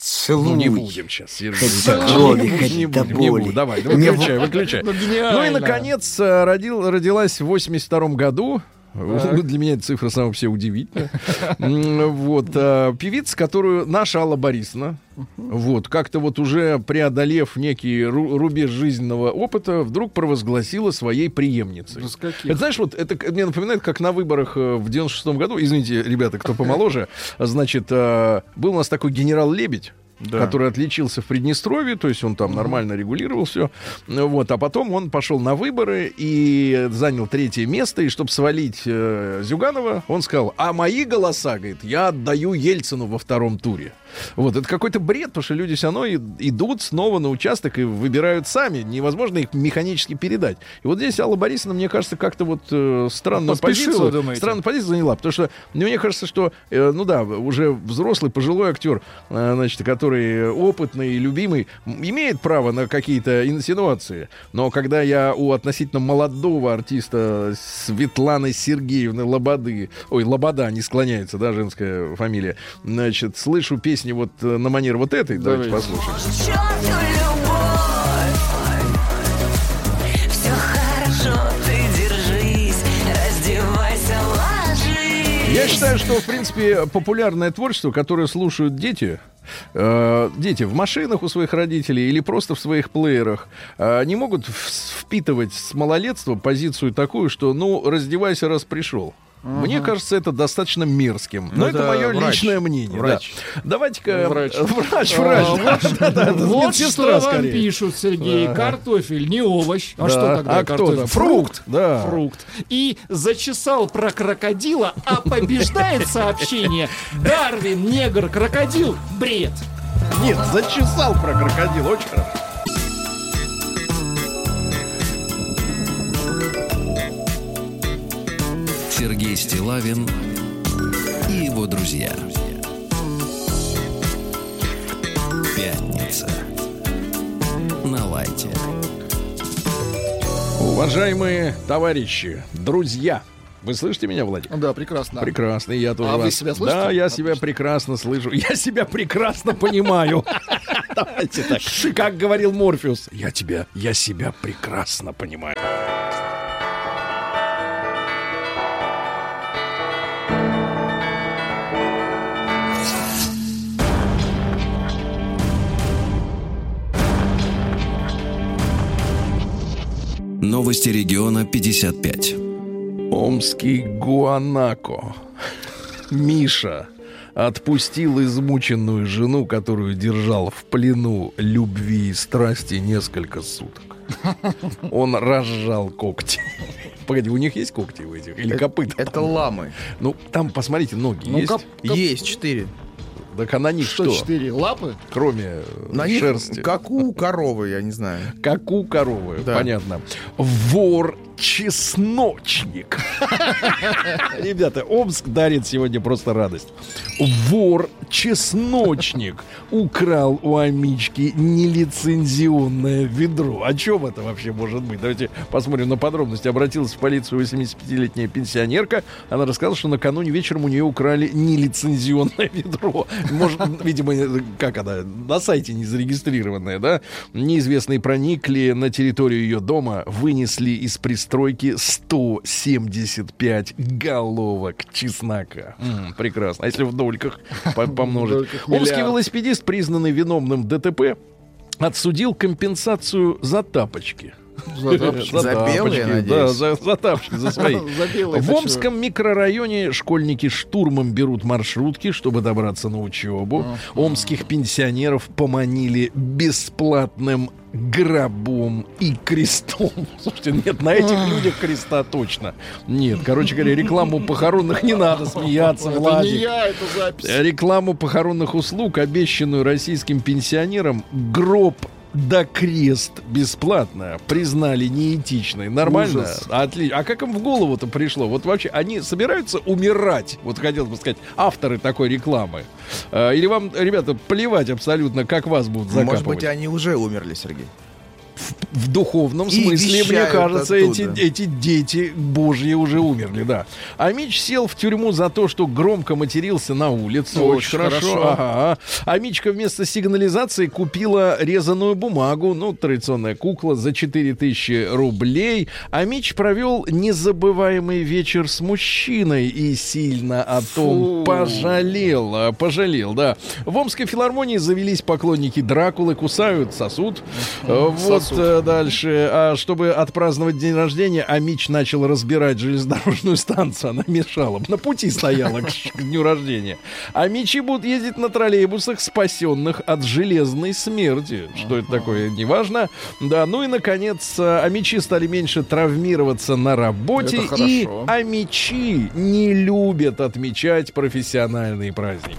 Целуй. Ну, не будем сейчас, Витальевич. крови Не будем, не будем. Давай, выключай, выключай. Ну, Ну и, наконец, э, родил, родилась в 82 году. Для меня эта цифра сама удивительная. М, Вот. э, Певица, которую наша Алла Борисовна, вот, как-то вот уже преодолев некий ру- рубеж жизненного опыта, вдруг провозгласила своей преемницей. Ну? Это знаешь, вот это мне напоминает, как на выборах э, в 96 году, извините, ребята, кто помоложе, значит, э, был у нас такой генерал Лебедь, который отличился в Приднестровье, то есть он там нормально регулировал все. Вот, а потом он пошел на выборы и занял третье место. И чтобы свалить э, Зюганова, он сказал: А мои голоса, говорит, я отдаю Ельцину во втором туре. Вот, это какой-то бред, потому что люди все равно и- идут снова на участок и выбирают сами. Невозможно их механически передать. И вот здесь Алла Борисовна, мне кажется, как-то вот э, странную Поспешила, позицию, думаете? странную позицию заняла. Потому что мне кажется, что, э, ну да, уже взрослый, пожилой актер, э, значит, который опытный и любимый, имеет право на какие-то инсинуации. Но когда я у относительно молодого артиста Светланы Сергеевны Лободы, ой, Лобода не склоняется, да, женская фамилия, значит, слышу песни вот э, на манер вот этой, давайте Давайте. послушаем. Все хорошо, ты держись, раздевайся, ложись. Я считаю, что, в принципе, популярное творчество, которое слушают дети, э, дети в машинах у своих родителей или просто в своих плеерах, э, не могут впитывать с малолетства позицию такую, что, ну, раздевайся, раз пришел. Мне кажется, это достаточно мерзким. Но Ну, это это мое врач. личное мнение. Врач. да. Давайте-ка... Врач. Врач, А, врач. вот что вам пишут, Сергей. Картофель, не овощ. А что тогда А картофель? то Фрукт. Да. Фрукт. И зачесал про крокодила, а побеждает сообщение Дарвин, негр, крокодил. Бред. Нет, зачесал про крокодила. Очень хорошо. Сергей Стилавин и его друзья. Пятница. На лайте. Уважаемые товарищи, друзья, Вы слышите меня, Владимир? Да, прекрасно. Прекрасно, я тоже А вы вас. себя слышите? Да, я себя прекрасно слышу. Я себя прекрасно понимаю. Давайте так. Как говорил Морфеус, я тебя, я себя прекрасно понимаю. Новости региона 55. Омский Гуанако. Миша отпустил измученную жену, которую держал в плену любви и страсти несколько суток. Он разжал когти. Погоди, у них есть когти у этих? Или копыта? Это там? ламы. Ну, там, посмотрите, ноги Ну, есть? кап- кап- Есть четыре. Так а на них Что, четыре лапы? Кроме э, На них шерсти. как у коровы, я не знаю. Как у коровы, Да. понятно. Вор чесночник. Ребята, Омск дарит сегодня просто радость. Вор чесночник украл у Амички нелицензионное ведро. О чем это вообще может быть? Давайте посмотрим на подробности. Обратилась в полицию 85-летняя пенсионерка. Она рассказала, что накануне вечером у нее украли нелицензионное ведро. Может, видимо, как она, на сайте не зарегистрированное, да? Неизвестные проникли на территорию ее дома, вынесли из пристройки 175 головок чеснока. М, прекрасно. А если в дольках по- помножить? Омский велосипедист, признанный виновным ДТП, отсудил компенсацию за тапочки. За тапочки. За белые, Да, за, за тапочки, за свои. За белые В. Омском микрорайоне школьники штурмом берут маршрутки, чтобы добраться на учебу. Омских пенсионеров поманили бесплатным гробом и крестом. Слушайте, нет, на этих людях креста точно. Нет, короче говоря, рекламу похоронных не надо смеяться, Это не Владик. я, это запись. Рекламу похоронных услуг, обещанную российским пенсионерам, гроб да крест бесплатно признали неэтичной. Нормально? Ужас. Отлично. А как им в голову-то пришло? Вот вообще, они собираются умирать? Вот хотел бы сказать, авторы такой рекламы. А, Или вам, ребята, плевать абсолютно, как вас будут закапывать? Может быть, они уже умерли, Сергей. В духовном И смысле, мне кажется, эти, оттуда. эти дети божьи уже умерли, да. А Мич сел в тюрьму за то, что громко матерился на улице. Очень, Очень хорошо. хорошо. Ага. А Мичка вместо сигнализации купила резаную бумагу, ну, традиционная кукла, за 4000 рублей. А Мич провел незабываемый вечер с мужчиной и сильно о том Фу. пожалел. а, Пожалел, да. В Омской филармонии завелись поклонники Дракулы, кусают сосуд. Э, Вот э, дальше. А чтобы отпраздновать день рождения, Амич начал разбирать железнодорожную станцию. Она мешала. На пути стояла к, дню рождения. Амичи будут ездить на троллейбусах, спасенных от железной смерти. Что это такое, неважно. Да, ну и, наконец, э, амичи стали меньше травмироваться на работе. И амичи не любят отмечать профессиональные праздники.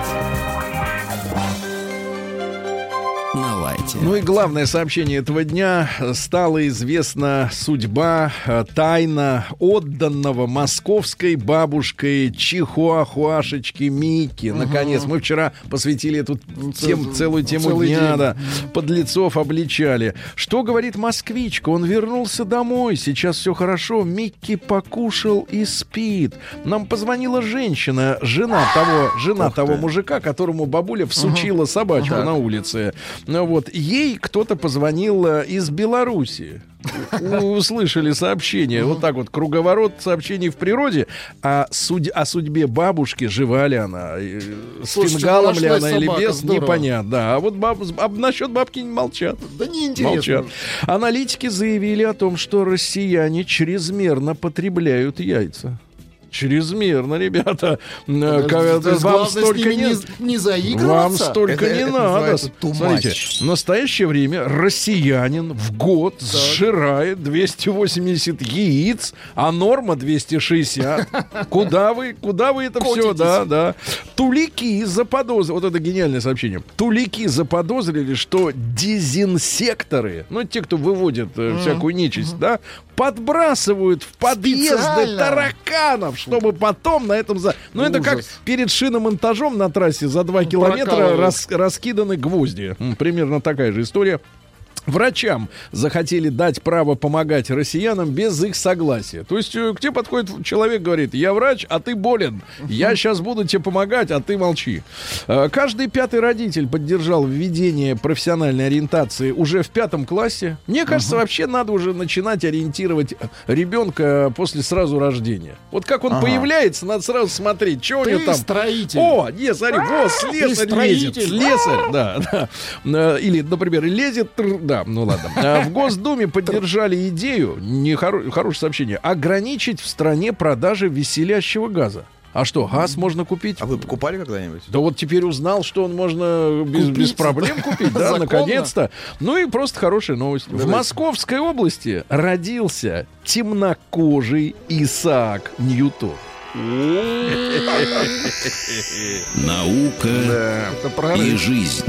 Лайте. Ну и главное сообщение этого дня. Стала известна судьба, э, тайна отданного московской бабушкой Чихуахуашечки Мики. Наконец, мы вчера посвятили эту тем, целую тему целый дня, день. да. Подлецов обличали. Что говорит москвичка? Он вернулся домой, сейчас все хорошо. Микки покушал и спит. Нам позвонила женщина, жена того, жена Ух того ты. мужика, которому бабуля всучила собачку Так. на улице. Ну вот, ей кто-то позвонил э, из Беларуси. У- Услышали сообщение. Вот так вот, круговорот сообщений в природе. А судь- о судьбе бабушки, жива ли она, э, с Слушайте, фингалом ли она или без, здорово. непонятно. Да, а вот баб, об- насчет бабки не молчат. Да неинтересно. Молчат. Аналитики заявили о том, что россияне чрезмерно потребляют яйца. Чрезмерно, ребята. Э, есть Вам столько не... не, не Вам заигрываться. столько Это- не это надо. Смотрите, в настоящее время россиянин в год сжирает 280 яиц, а норма 260. Куда вы, куда вы это все, да, да. Тулики заподозрили, вот это гениальное сообщение. Тулики заподозрили, что дезинсекторы, ну, те, кто выводит э, всякую нечисть, да, подбрасывают в подъезды Специально. тараканов, чтобы потом на этом... За... Ну, это как перед шиномонтажом на трассе за 2 километра рас- раскиданы гвозди. Примерно такая же история. Врачам захотели дать право помогать россиянам без их согласия. То есть э, к тебе подходит человек, говорит, я врач, а ты болен. Я сейчас буду тебе помогать, а ты молчи. Э, Каждый пятый родитель поддержал введение профессиональной ориентации уже в пятом классе. Мне кажется, вообще надо уже начинать ориентировать ребенка после сразу рождения. Вот как он появляется, надо сразу смотреть, что у него Ты там. строитель. О, нет, смотри, вот слесарь лезет. Слесарь, да, да. Э, Или, например, лезет, да, ну ладно. А В Госдуме поддержали идею, не хоро- хорошее сообщение, ограничить в стране продажи веселящего газа. А что, газ можно купить? А вы покупали когда-нибудь? Да вот теперь узнал, что он можно без, Купить. без проблем купить, да, наконец-то. Ну и просто хорошая новость. В Московской области родился темнокожий Исаак Ньютон. Наука и жизнь.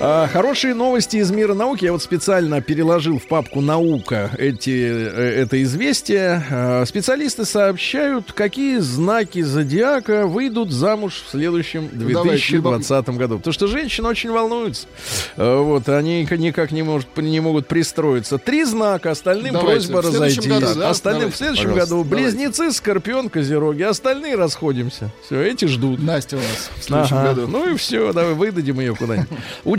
А, хорошие новости из мира науки. Я вот специально переложил в папку «Наука» эти, э, это известие. А, специалисты сообщают, какие знаки зодиака выйдут замуж в следующем Давай, 2020 году. Потому что женщины очень волнуются. А, Вот, они никак не, может, не могут пристроиться. Три знака, остальным Давайте, просьба разойтись. году, да? Остальным Давайте, в следующем пожалуйста, году. давайте. Близнецы, Скорпион, Козероги. Остальные расходимся. Все, эти ждут. Настя у нас в следующем Ага. году. Ну и все, давай выдадим ее куда-нибудь.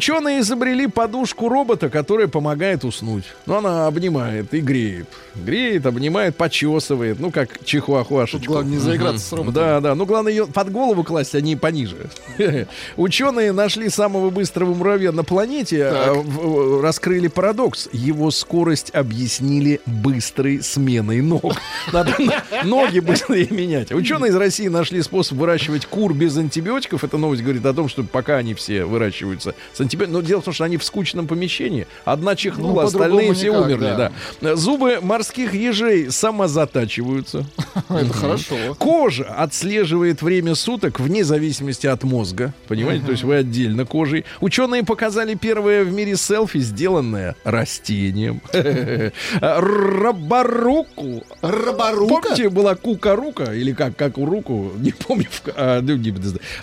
Ученые изобрели подушку робота, которая помогает уснуть. Ну, она обнимает и греет. Греет, обнимает, почесывает. Ну, как чихуахуашечку. Тут главное не заиграться с роботом. Да, да. Ну, главное ее под голову класть, а не пониже. Ученые нашли самого быстрого муравья на планете, а, раскрыли парадокс. Его скорость объяснили быстрой сменой ног. Надо на- ноги быстрее менять. Ученые из России нашли способ выращивать кур без антибиотиков. Эта новость говорит о том, что пока они все выращиваются с антибиотиками. Но дело в том, что они в скучном помещении. Одна чихнула, Ну, остальные все никак, умерли. Да. Зубы морских ежей самозатачиваются. Это хорошо. Кожа отслеживает время суток вне зависимости от мозга. Понимаете? То есть вы отдельно кожей. Ученые показали первое в мире селфи, сделанное растением. Рабаруку. Рабарука? Помните, была кукарука, или как, как у руку, не помню. а, ну.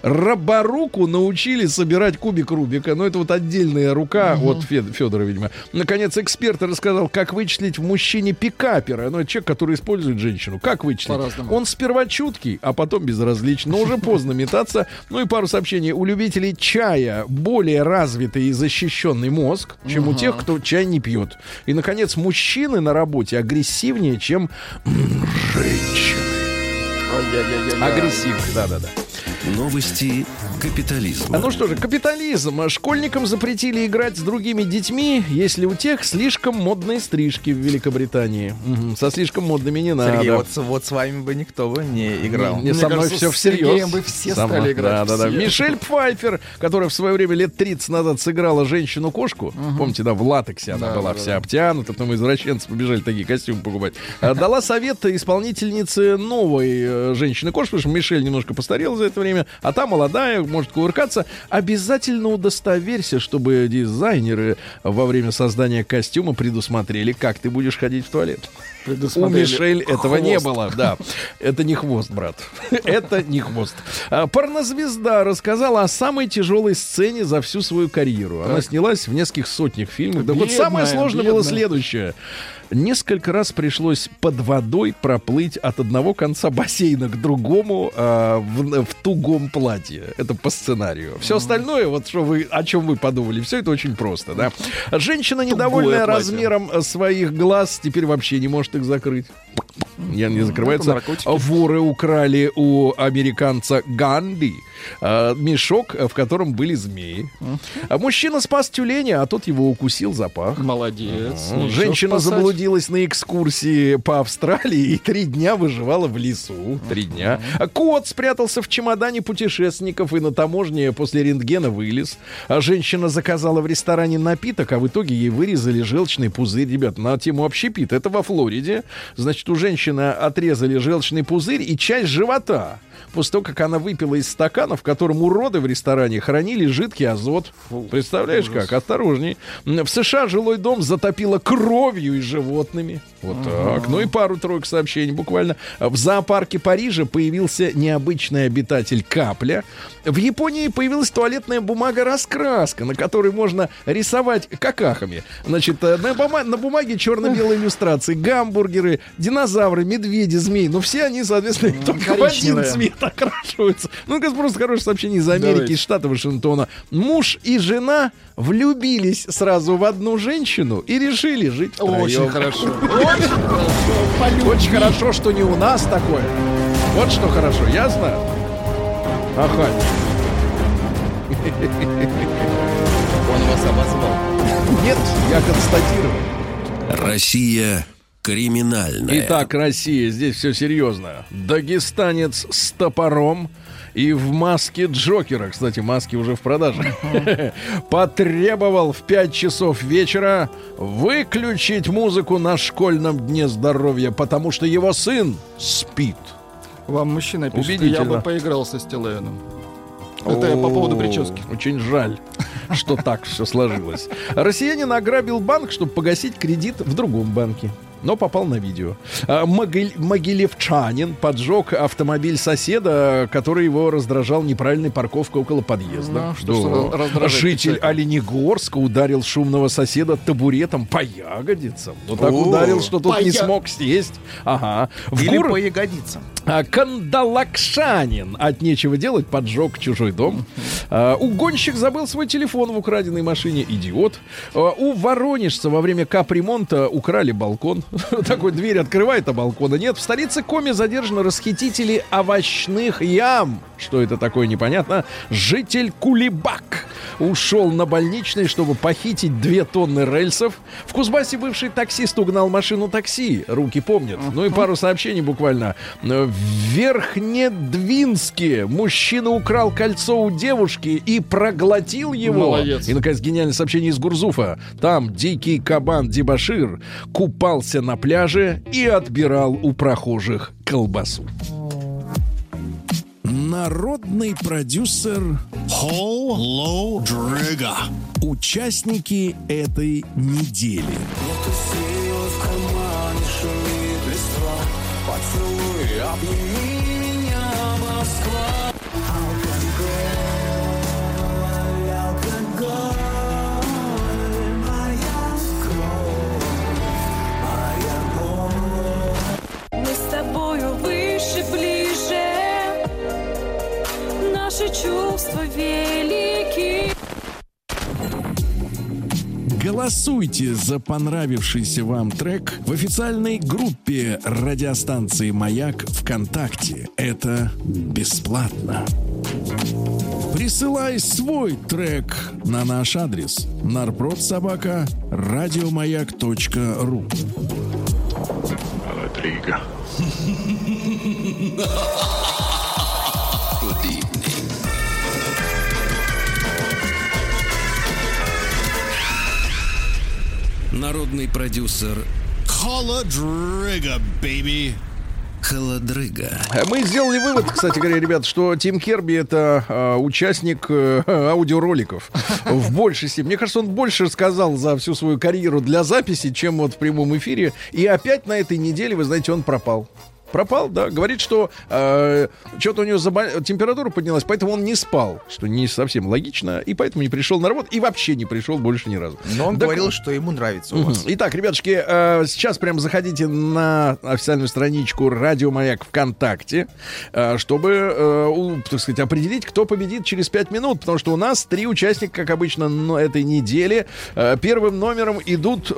Рабаруку научили собирать кубик Рубика. Но это вот отдельная рука от Фед- Федора, видимо. Наконец, эксперт рассказал, как вычислить в мужчине пикапера. Ну, это человек, который использует женщину. Как вычислить? По-разному. Он сперва чуткий, а потом безразличный. Но уже поздно метаться. Ну и пару сообщений. У любителей чая более развитый и защищенный мозг, чем у тех, кто чай не пьет. И, наконец, мужчины на работе агрессивнее, чем женщины. Агрессивные, да-да-да. Новости капитализма. А ну что же, капитализм. Школьникам запретили играть с другими детьми, если у тех слишком модные стрижки в Великобритании. Мгм, Со слишком модными не надо. Сергей, вот, с- вот с вами бы никто бы не играл. Не, Мне со мной кажется, все с всерьез. Сергеем бы все Со стали играть, Да, да, да. Мишель Пфайфер, которая в свое время лет 30 назад сыграла женщину-кошку. Помните, да, в латексе она Да, была да, вся да. обтянута, потом извращенцы побежали такие костюмы покупать. А, Дала совет исполнительнице новой э, женщины-кошки, потому что Мишель немножко постарела за это время, а та молодая, может кувыркаться. Обязательно удостоверься, чтобы дизайнеры во время создания костюма предусмотрели, как ты будешь ходить в туалет. У Мишель этого не хвост. было, да. Это не хвост, брат. Это не хвост. А, Порнозвезда рассказала о самой тяжелой сцене за всю свою карьеру. Она снялась в нескольких сотнях фильмов. Да вот самое сложное было следующее. Несколько раз пришлось под водой проплыть от одного конца бассейна к другому а, в, в тугом платье. Это по сценарию. Все остальное, вот что вы, о чем вы подумали, все это очень просто, да. Женщина, недовольная размером э, своих глаз, теперь вообще не может их закрыть. Я не закрывается. Воры украли у американца Ганди э, мешок, в котором были змеи. А мужчина спас тюленя, а тот его укусил за пах. Молодец. Нечего Женщина спасать. заблудилась на экскурсии по Австралии и три дня выживала в лесу. Три дня. Кот спрятался в чемодане путешественников и на таможне после рентгена вылез. А женщина заказала в ресторане напиток, а в итоге ей вырезали желчный пузырь. Ребят, на тему общепит. Это во Флориде. Значит, у женщины отрезали желчный пузырь и часть живота. после того, как она выпила из стакана, в котором уроды в ресторане хранили жидкий азот. Представляешь как? Осторожней. В США жилой дом затопило кровью и животными. Вот так. Ну и пару-тройку сообщений буквально. В зоопарке Парижа появился необычный обитатель капля. В Японии появилась туалетная бумага-раскраска, на которой можно рисовать какахами. Значит, э, на, бума- на бумаге черно-белые иллюстрации. Гамбургеры, динозавры, медведи, змеи. Ну, все они, соответственно, только в один цвет окрашиваются. Ну, это просто хорошее сообщение из Америки, Давайте. из штата Вашингтона. Муж и жена влюбились сразу в одну женщину и решили жить Очень втроем. хорошо. Очень хорошо. Очень хорошо, что не у нас такое. Вот что хорошо, ясно? Ага. Он вас обозвал. Нет, я констатирую. Россия криминальная. Итак, Россия, здесь все серьезно. Дагестанец с топором и в маске Джокера, кстати, маски уже в продаже, потребовал в 5 часов вечера выключить музыку на школьном дне здоровья, потому что его сын спит. Вам мужчина пишет, я бы поиграл со Стилавиным. Это я по поводу прически. Очень жаль, что так все сложилось. Россиянин ограбил банк, чтобы погасить кредит в другом банке. Но попал на видео. А, Могиль- Могилевчанин поджег автомобиль соседа, который его раздражал неправильной парковкой около подъезда. Ну, что Да. раздражает Житель человека? Оленегорска ударил шумного соседа табуретом по ягодицам. Ну так О, ударил, что по не я- смог съесть. Ага. В Или Гур- по ягодицам. а, Кандалакшанин от нечего делать поджег чужой дом. А, Угонщик забыл свой телефон в украденной машине. Идиот. А, У воронежца во время капремонта украли балкон. Такой дверь открывает, а балкона нет. В столице Коми задержаны расхитители овощных ям. Что это такое, непонятно. Житель Кулибак ушел на больничный, чтобы похитить две тонны рельсов. В Кузбассе бывший таксист угнал машину такси. Руки помнят. Ну и пару сообщений буквально. Э, В Верхнедвинске мужчина украл кольцо у девушки и проглотил его. Молодец. И, наконец, гениальное сообщение из Гурзуфа. Там дикий кабан Дебашир купался на пляже и отбирал у прохожих колбасу. Народный продюсер Холл Лоу Дрэга. Участники этой недели. Голосуйте за понравившийся вам трек в официальной группе радиостанции «Маяк» ВКонтакте. Это бесплатно. Присылай свой трек на наш адрес нарпродсобака радиомаяк.ру Народный продюсер Холодрыга, baby. Холодрыга. Мы сделали вывод, кстати говоря, ребят, что Тим Керби это э, участник э, аудиороликов в большей степени. Мне кажется, он больше сказал за всю свою карьеру для записи, чем вот в прямом эфире. И опять на этой неделе, вы знаете, он пропал. Пропал, да. Говорит, что э, что-то у него забо- температура поднялась, поэтому он не спал, что не совсем логично, и поэтому не пришел на работу, и вообще не пришел больше ни разу. Но он Так говорил, что ему нравится у вас. Итак, ребятушки, э, сейчас прям заходите на официальную страничку Радио Маяк ВКонтакте, э, чтобы, э, у- так сказать, определить, кто победит через 5 минут, потому что у нас три участника, как обычно, но этой недели. Э, первым номером идут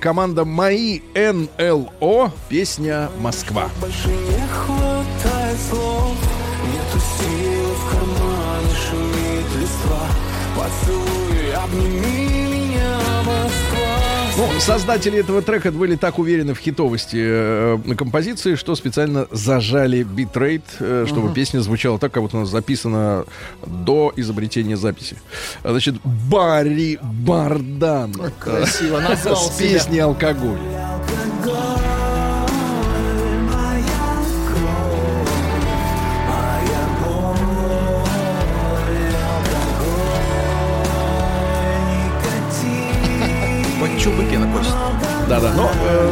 команда Мои НЛО, песня Москва. Больше не хватает слов Нету сил в кармане, шумит листва Поцелуй, обними меня, Москва Ну, создатели этого трека были так уверены в хитовости э, композиции, что специально зажали битрейт, э, чтобы песня звучала так, как будто она записана до изобретения записи. Значит, Барри Бардан. Красиво назвал С песней «Алкоголь».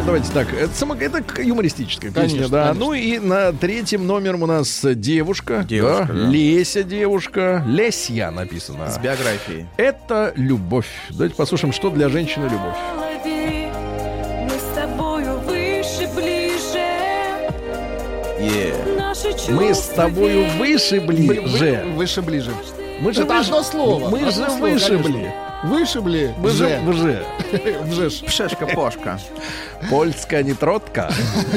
Давайте так. Это, само- это юмористическая песня, Конечно, да. конечно. Ну и на третьем номером у нас девушка. Девушка, да. да. Леся девушка. Лесья написано. С биографией. Это любовь. Давайте послушаем, что для женщины любовь. голове Мы с тобою выше, ближе же. Выше, ближе. Мы же Это выш- одно слово. Мы одно же слово, вышибли. конечно. Вышибли. Же. уже. Вжешь. Пшешка-пошка. Польская не тротка.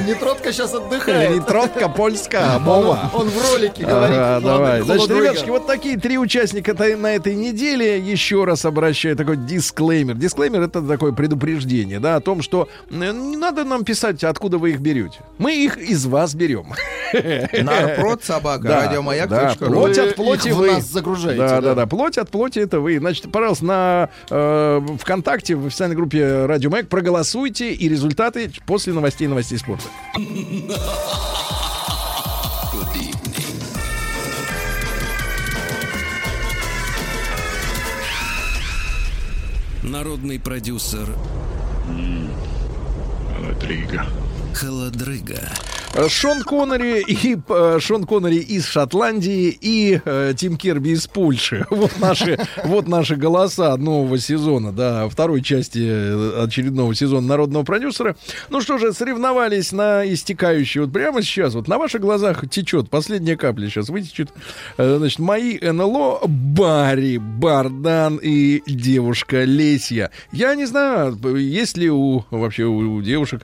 Нетротка сейчас отдыхает. тротка, польская, Он, мова. он в ролике говорит. Давай. Значит, ребятушки, вот такие три участника на этой неделе. Еще раз обращаю такой дисклеймер. Дисклеймер это такое предупреждение, да, о том, что не надо нам писать, откуда вы их берете. Мы их из вас берем. Нарпрод собака. Радиомаяк.ру. плоть от плоти вы. нас загружаете, да. да, да. Плоть от плоти это вы. Значит, пожалуйста, на э, ВКонтакте, в официальной группе Радио Маяк проголосуйте и результаты после новостей новостей спорта. Народный продюсер Холодрыга. Э, Шон Коннери и э, Шон Коннери из Шотландии и э, Тим Керби из Польши. Вот наши, вот наши голоса нового сезона, да, второй части э, очередного сезона народного продюсера. Ну что же, соревновались на истекающий. Вот прямо сейчас, вот на ваших глазах течет, последняя капля сейчас вытечет. Значит, мои НЛО Барри, Бардан и девушка Лесья. Я не знаю, есть ли у вообще у, у девушек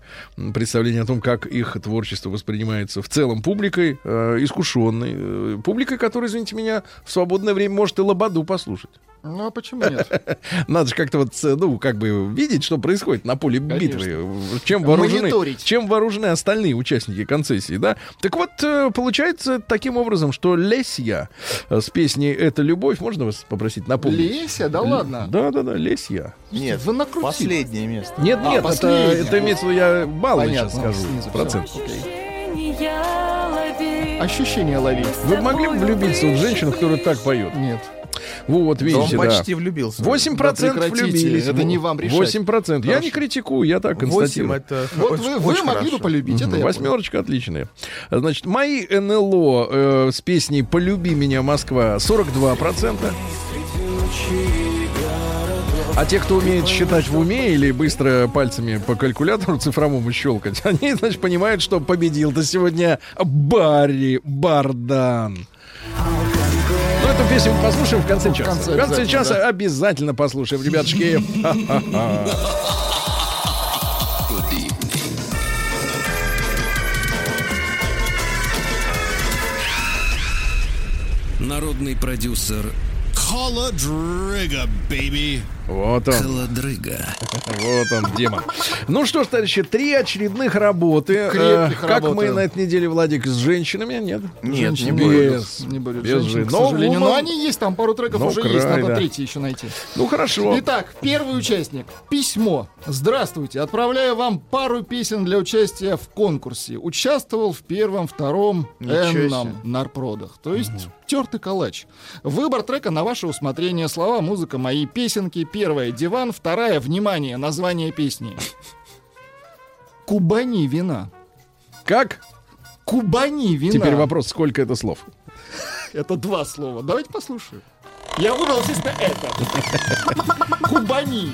представление о том, как их творчество воспринимается в целом публикой, э, искушенной, э, публикой, которая, извините меня, в свободное время может и лободу послушать. Ну, а почему нет? Надо же как-то вот, э, ну, как бы видеть, что происходит на поле Конечно. битвы, чем вооружены, Мониторить. чем вооружены остальные участники концессии, да? Так вот, э, получается таким образом, что Лесья э, с песней «Это любовь», можно вас попросить напомнить? Леся, да ладно? Да-да-да, Лесья. Нет, Вы накрутили. последнее место. Нет, А, нет, это, это имеется в виду, я баллы Понятно, сейчас скажу, снизу процент. Лови. Ощущение ловить. Вы могли бы влюбиться в женщину, которая так поет? Нет. Вот, Да видите, он да. почти влюбился. 8% Да влюбились. это не вам решать. 8%. Я не критикую, я так 8 констатирую. это Вот очень- вы, вы очень могли хорошо. бы полюбить, это я понял. Восьмерочка отличная. Значит, мои НЛО э, с песней «Полюби меня, Москва» 42%. А те, кто умеет считать в уме или быстро пальцами по калькулятору цифровому щелкать, они, значит, понимают, что победил-то сегодня Барри Бардан. Ну, эту песню мы послушаем в конце часа. конце в конце часа да. обязательно послушаем, ребятушки. Народный продюсер Холодрыга, baby. Вот он. Холодрыга. Вот он, демон. Ну что ж, товарищи, три очередных работы. Крепких Э, как работы. мы на этой неделе, Владик, с женщинами? Нет. Нет, Женщин не без, будет. не будет Без женщин, жен- к Но сожалению. woman- Но они есть, там пару треков Ну, уже есть, край, надо да. третий еще найти. Ну хорошо. Итак, первый участник. Письмо. Здравствуйте. Отправляю вам пару песен для участия в конкурсе. Участвовал в первом, втором, энном нарпродах. То есть тертый калач. Выбор трека на ваше усмотрение. Слова, музыка, мои песенки. Первая — диван. Вторая — внимание, название песни. Кубани вина. Как? Кубани вина. Теперь вопрос, сколько это слов? Это два слова. Давайте послушаем. Я выбрал, естественно, это. Кубани.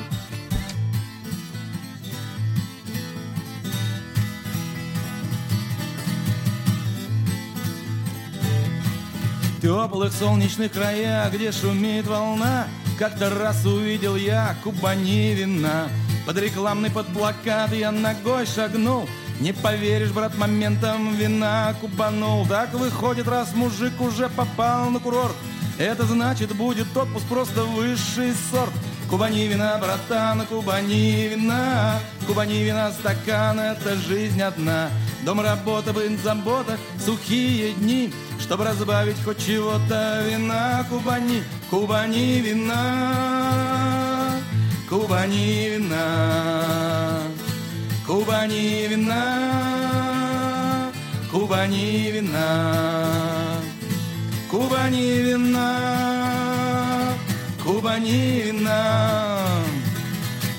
В теплых солнечных краях, где шумит волна, Как-то раз увидел я Кубани вина. Под рекламный под плакат я ногой шагнул. Не поверишь, брат, моментом вина кубанул. Так выходит, раз мужик уже попал на курорт, Это значит, будет отпуск просто высший сорт. Кубани вина, братан, Кубани вина, Кубани вина, стакан, это жизнь одна. Дом, работа, быт, забота, сухие дни, Чтобы разбавить хоть чего-то вина, Кубани, Кубани вина, Кубани вина, Кубани вина, Кубани вина. Кубани вина, Кубани вина.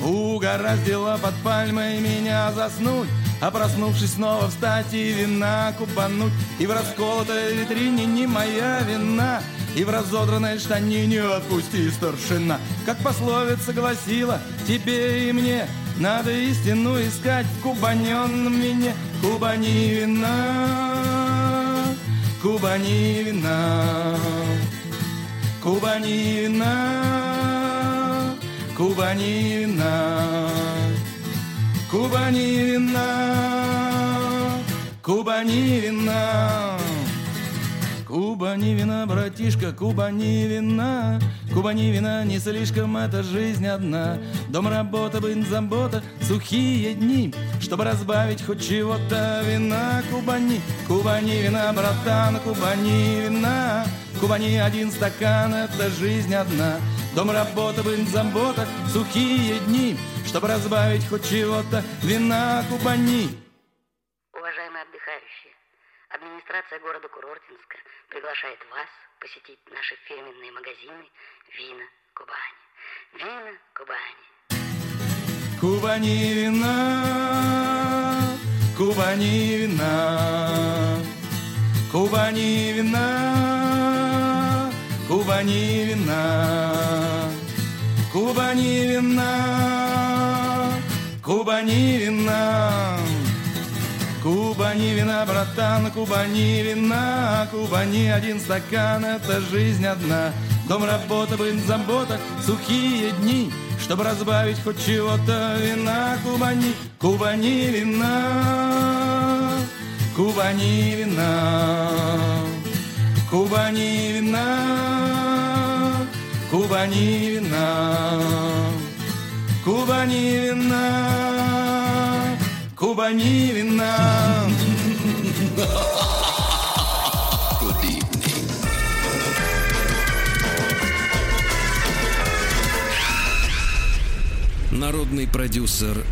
Угораю Угораздило под пальмой меня заснуть А проснувшись снова встать и вина купануть И в расколотой витрине не моя вина И в разодранной штанине отпусти старшина. Как пословица гласила тебе и мне Надо истину искать в кубаненном вине. Кубани вина, Кубани вина. Кубани вина, Кубани вина, Кубани вина, Кубани вина. Кубани вина, братишка, Кубани вина Кубани вина, не слишком эта жизнь одна. Дом, работа, бын, забота, сухие дни. Чтобы разбавить хоть чего-то вина Кубани, Кубани вина, братан, Кубани вина Кубани один стакан, это жизнь одна. Дом, работа, бын, забота, сухие дни. Чтобы разбавить хоть чего-то вина Кубани. Уважаемые отдыхающие, администрация города Курортинска приглашает вас посетить наши фирменные магазины «Вина Кубани». «Вина Кубани». Кубани вина, Кубани вина, Кубани вина, Кубани вина, Кубани вина, Кубани вина. Кубани вина, братан, Кубани вина, Кубани один стакан, это жизнь одна. Дом, работа, бын, забота, сухие дни, чтобы разбавить хоть чего-то вина. Кубани, Кубани вина, Кубани вина, Кубани вина, Кубани вина, Кубани вина. Кубани вина. Народный продюсер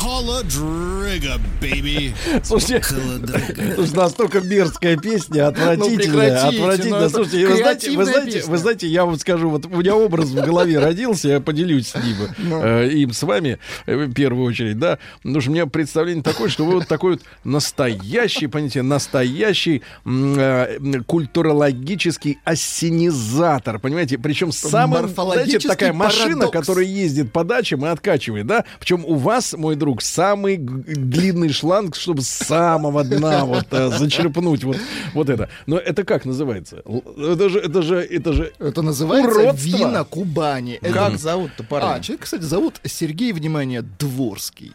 Холодрыга, baby. Слушайте, слушайте, настолько мерзкая песня, отвратительная, ну отвратительная. это Слушайте, вы знаете, вы знаете, песня. вы знаете, я вам скажу, вот у меня образ в голове родился, я поделюсь с ним, Ну. э, им с вами, э, в первую очередь, да, потому что у меня представление такое, что вы вот такой вот настоящий, понимаете, настоящий э, культурологический ассенизатор, понимаете, причем самый, знаете, такая машина, парадокс. которая ездит по дачам и откачивает, да, причем у вас, мой друг, самый г- длинный шланг, чтобы с самого дна вот э, зачерпнуть вот, вот это. Но это как называется? Это же, это же, это же Это называется Уродство. «Вина Кубани». Это- Как зовут-то парня? А, человек, кстати, зовут Сергей, внимание, Дворский.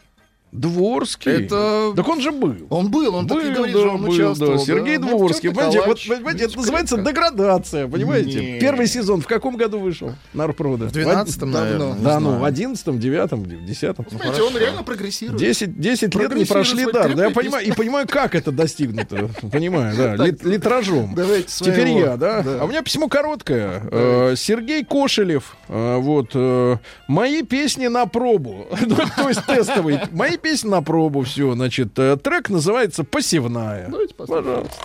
Дворский. Это- Так он же был. Он был, он так и Был, говорит, да, что он был, участвовал. да. Сергей да. Дворский. Ну, Понимаете, вот, понимаете, это называется деградация, понимаете? Не. Первый сезон в каком году вышел? Нарпрода. В 12-м, наверное. давно. не Да, ну, в одиннадцатом, девятом, в десятом. Знаете, он реально прогрессирует. 10, 10 лет не прошли. Да, я понимаю, и понимаю, как это достигнуто. Понимаю, да. Литражом. Теперь я, да? А у меня письмо короткое. Э, Сергей Кошелев. э, Вот. э, Мои песни на пробу. Ну, То есть тестовый. Мои песни на пробу. Все, значит. э, Трек называется «Посевная». Давайте послушаем. Пожалуйста.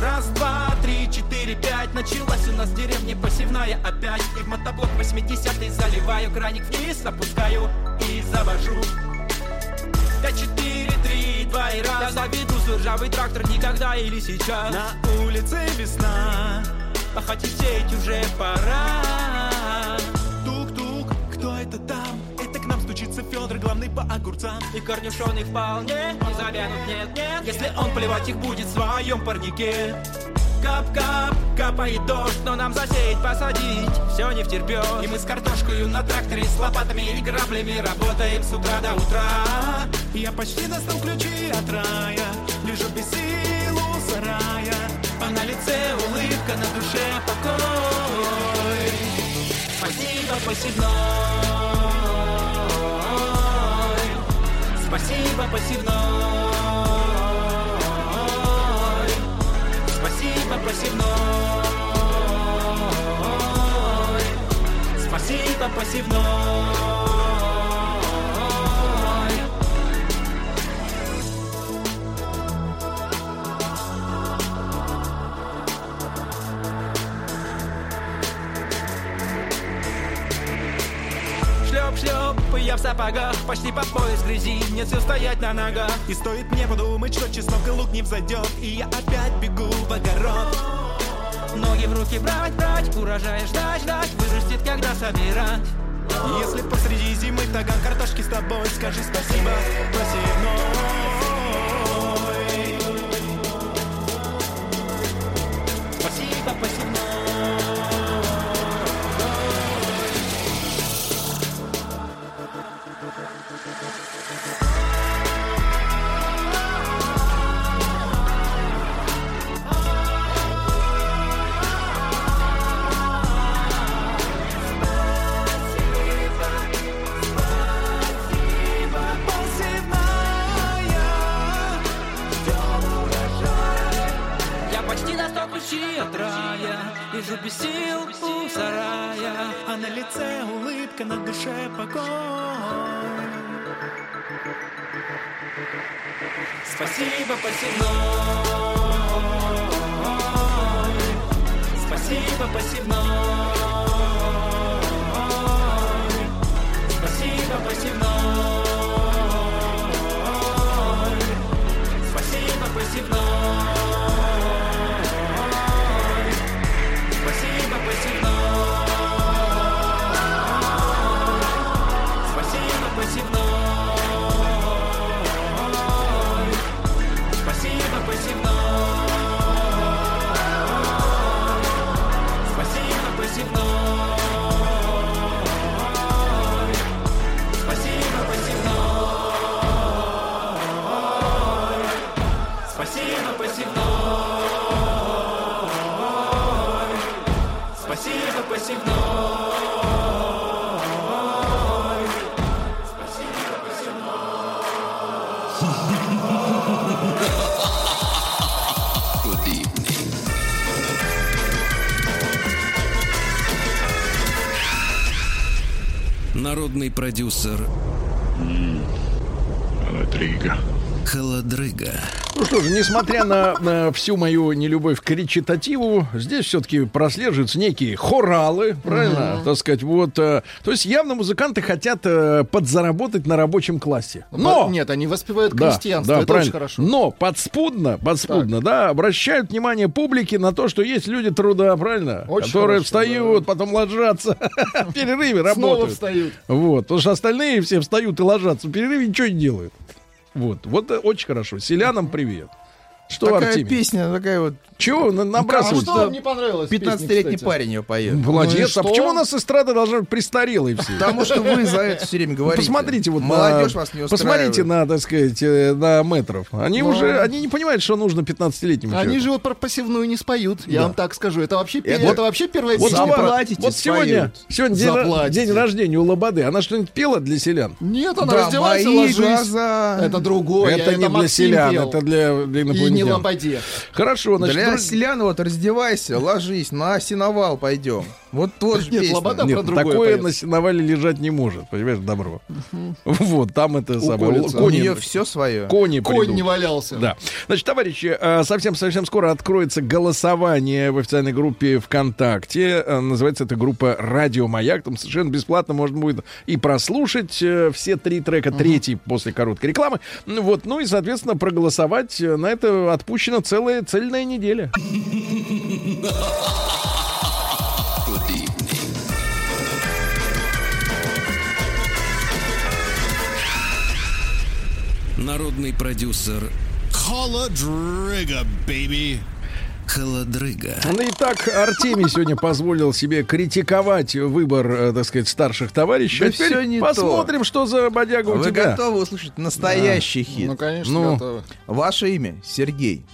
Раз, два, три, четыре, пять Началась у нас в деревне посевная опять И в мотоблок 80 заливаю Краник вниз опускаю и завожу Пять, четыре, три, два и раз Я заведу свой ржавый трактор никогда или сейчас На улице весна Пахать и сеять уже пора Федор, главный по огурцам. И корнюшоны вполне не завянут, нет, нет. Если он поливать их будет в своем парнике. Кап-кап, капает дождь, но нам засеять, посадить Все не втерпет И мы с картошкой на тракторе С лопатами и граблями Работаем с утра до утра. Я почти достал ключи от рая Лежу без сил у сарая А на лице улыбка, на душе покой. Спасибо, посевной Спасибо, посевной Спасибо, посевной Спасибо, посевной я в сапогах Почти по пояс грязи, нет сил стоять на ногах. И стоит мне подумать, что чеснок и лук не взойдет И я опять бегу в огород. Ноги в руки брать, брать, урожая ждать, ждать Вырастет, когда собирать. Если посреди зимы таган картошки с тобой. Скажи спасибо, посевной продюсер Холодрыга. Холодрыга. Ну что же, несмотря на, на всю мою нелюбовь к речитативу, здесь все-таки прослеживаются некие хоралы, правильно? Так сказать, вот. э, то есть явно музыканты хотят э, подзаработать на рабочем классе. Но! Нет, они воспевают Да, крестьянство, да, это правильно. очень хорошо. Но подспудно, подспудно, да, обращают внимание публики на то, что есть люди труда, правильно? Очень Которые хорошо, встают, потом ложатся в перерыве, Снова работают. встают. Вот, потому что остальные все встают и ложатся в перерыве, ничего не делают. Вот, вот э, очень хорошо. Селянам привет. Что, такая Артемий? песня, такая вот... Чего на- А набрасываете? что вам не понравилось? в песне, 15-летний кстати? парень ее поет. Молодец. Ну а почему у нас эстрада должна быть престарелой все? Потому что вы за это все время Ну, говорите. Посмотрите вот Молодежь на, вас не Посмотрите на, так сказать, э, на метров. Они Ну. уже, они не понимают, что нужно 15-летнему Они человеку. же вот про посевную не споют, я Да. вам так скажу. Это вообще, Это- это вообще первая Вот, песня заплатите, вот сегодня, сегодня день, рождения у Лободы. Она что-нибудь пела для селян? Нет, она Да, раздевается, ложись. глаза. Это другое. это не для селян, это для, для И не лободе. Хорошо, значит, Для друз- селян вот раздевайся, ложись, на сеновал пойдем. Вот тоже Нет, песня. Лобода Нет, про другое такое поет. на сеновале лежать не может, понимаешь, добро. Вот, там это самое. Уколется. У Кони, нее все свое. кони Конь придут. не валялся. Да. Значит, товарищи, э, совсем-совсем скоро откроется голосование в официальной группе ВКонтакте. Э, Называется эта группа «Радио Маяк». Там совершенно бесплатно можно будет и прослушать э, все три трека, третий после короткой рекламы. Ну Вот, ну и, соответственно, проголосовать. На это отпущена целая цельная неделя. Народный продюсер Холодрыга, baby. Холодрыга. Ну и так Артемий сегодня позволил себе критиковать выбор, э, так сказать, старших товарищей. Да А теперь всё не посмотрим, что за бодяга у Вы тебя. готовы услышать настоящий хит? Ну, конечно, Ну. готовы. Ваше имя Сергей.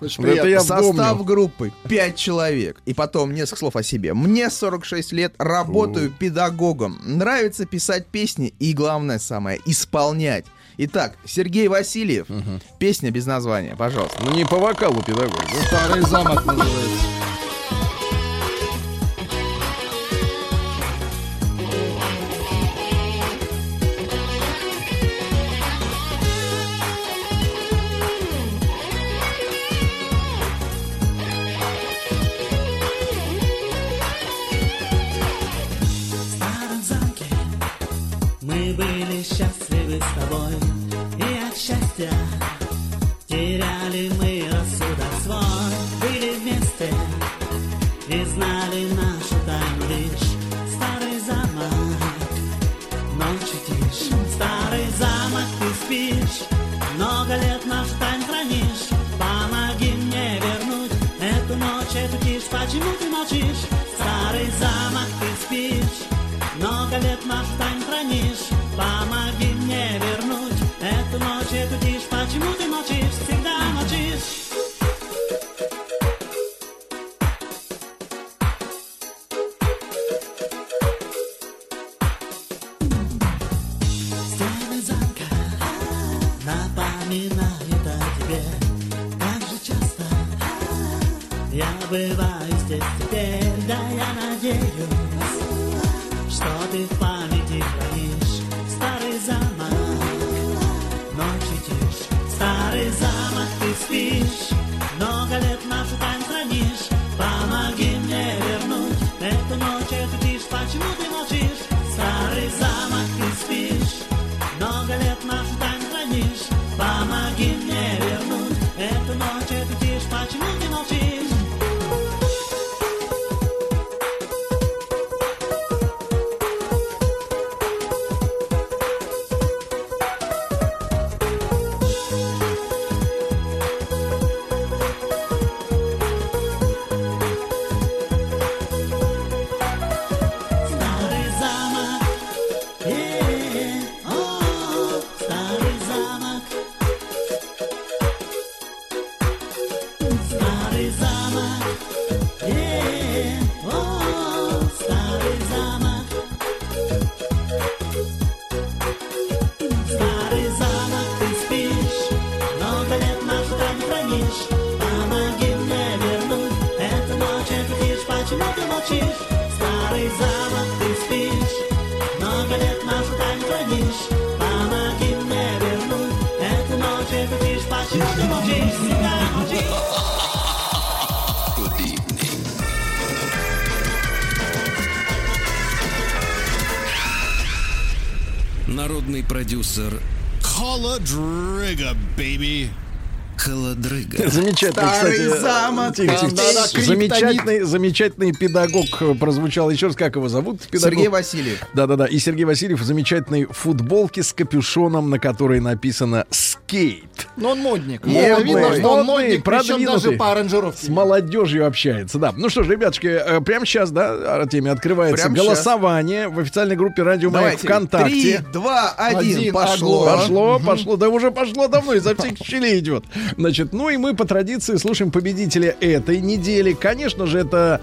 Очень Это я Состав помню. группы 5 человек. И потом несколько слов о себе. Мне 46 лет, работаю педагогом. Нравится писать песни и, главное самое, исполнять. Итак, Сергей Васильев. Песня без названия, пожалуйста. Ну, не по вокалу педагог. да? Старый замок называется. Вместе, теряли мы рассудок свой, были вместе и знали нашу тайну лишь старый замок, ночью тишь, старый замок ты спишь, много лет нашу тайну хранишь, помоги мне вернуть эту ночь, эту тишь, почему ты молчишь? Я Замечательный, Старый кстати, замок, тихо, тихо. да-да, криптонит. замечательный, замечательный педагог э, прозвучал еще раз, как его зовут? Педагог? Сергей Васильев. Да-да-да. И Сергей Васильев в замечательной футболке с капюшоном, на которой написано «Скейт». Но он модник. Модный, Ну, видно, что он модный, модник, причем даже продвинутый. по аранжировке. С молодежью общается, да. Ну что ж, ребятушки, э, прямо сейчас, да, Артемий, открывается Прямо голосование в официальной группе Радио Маяк. ВКонтакте. Три, два, один. Один, Пошло. Пошло, пошло, да уже пошло давно, изо всех щелей идет. Значит, ну и мы по традиции слушаем победителя этой недели. Конечно же, это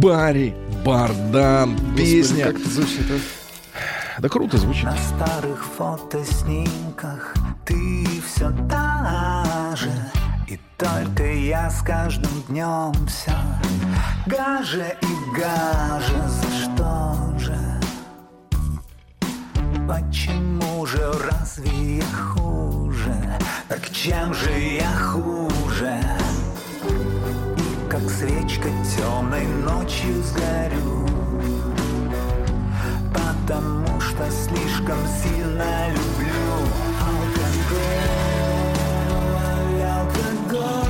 Барри Бардан. Песня. как это звучит, Да круто звучит. На старых фотоснимках ты все та же И только я с каждым днем все гаже и гаже За что же? Почему же разве я хуже? Так чем же я хуже? И как свечка темной ночью сгорю Потому что слишком сильно люблю алкоголь, алкоголь,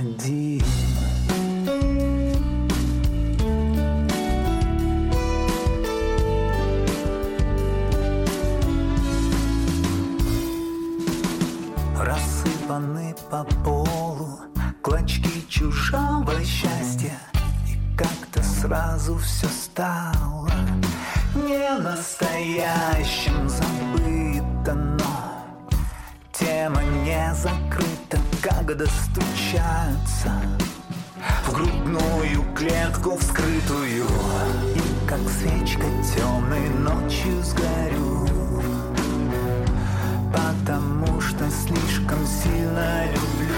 один. Рассыпаны по полу клочки чужого счастья И как-то сразу все стало не настоящим забыто, Тема не закрыта, как достучаться В грудную клетку вскрытую И как свечка темной ночью сгорю. Потому что слишком сильно люблю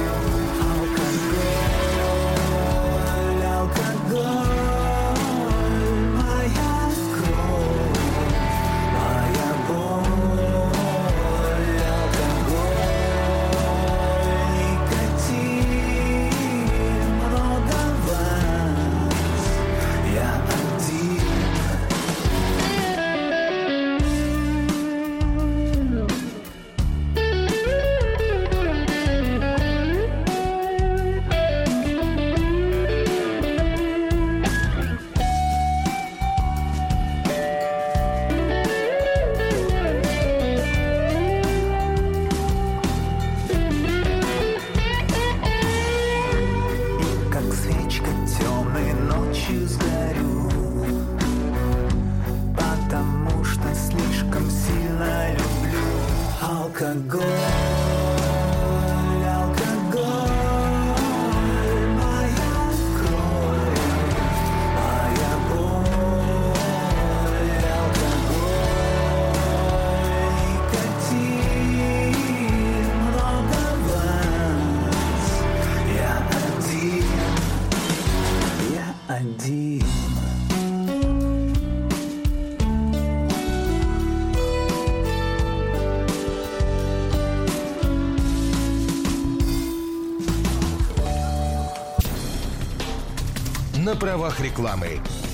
правах рекламы.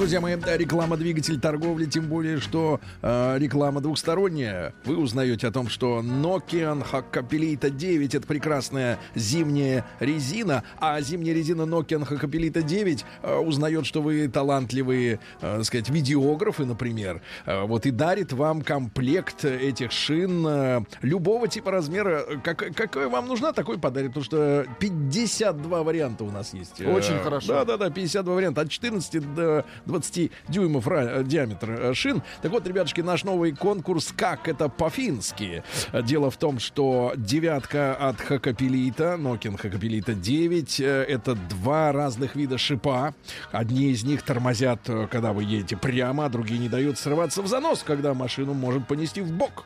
Друзья мои, реклама двигатель торговли, тем более, что э, реклама двухсторонняя. Вы узнаете о том, что Nokian Hakkapelita 9 это прекрасная зимняя резина, а зимняя резина Nokian Hakkapelita 9 э, узнает, что вы талантливые, э, сказать, видеографы, например, э, вот и дарит вам комплект этих шин э, любого типа размера. Как, какой вам нужна, такой подарит, потому что 52 варианта у нас есть. Э, Очень хорошо. Да, да, да, 52 варианта. От 14 до 20 дюймов э, диаметр э, шин. Так вот, ребятушки, наш новый конкурс «Как это по-фински?» Дело в том, что девятка от Хакапелита, Nokia Хакапелита 9, э, это два разных вида шипа. Одни из них тормозят, когда вы едете прямо, а другие не дают срываться в занос, когда машину может понести в бок.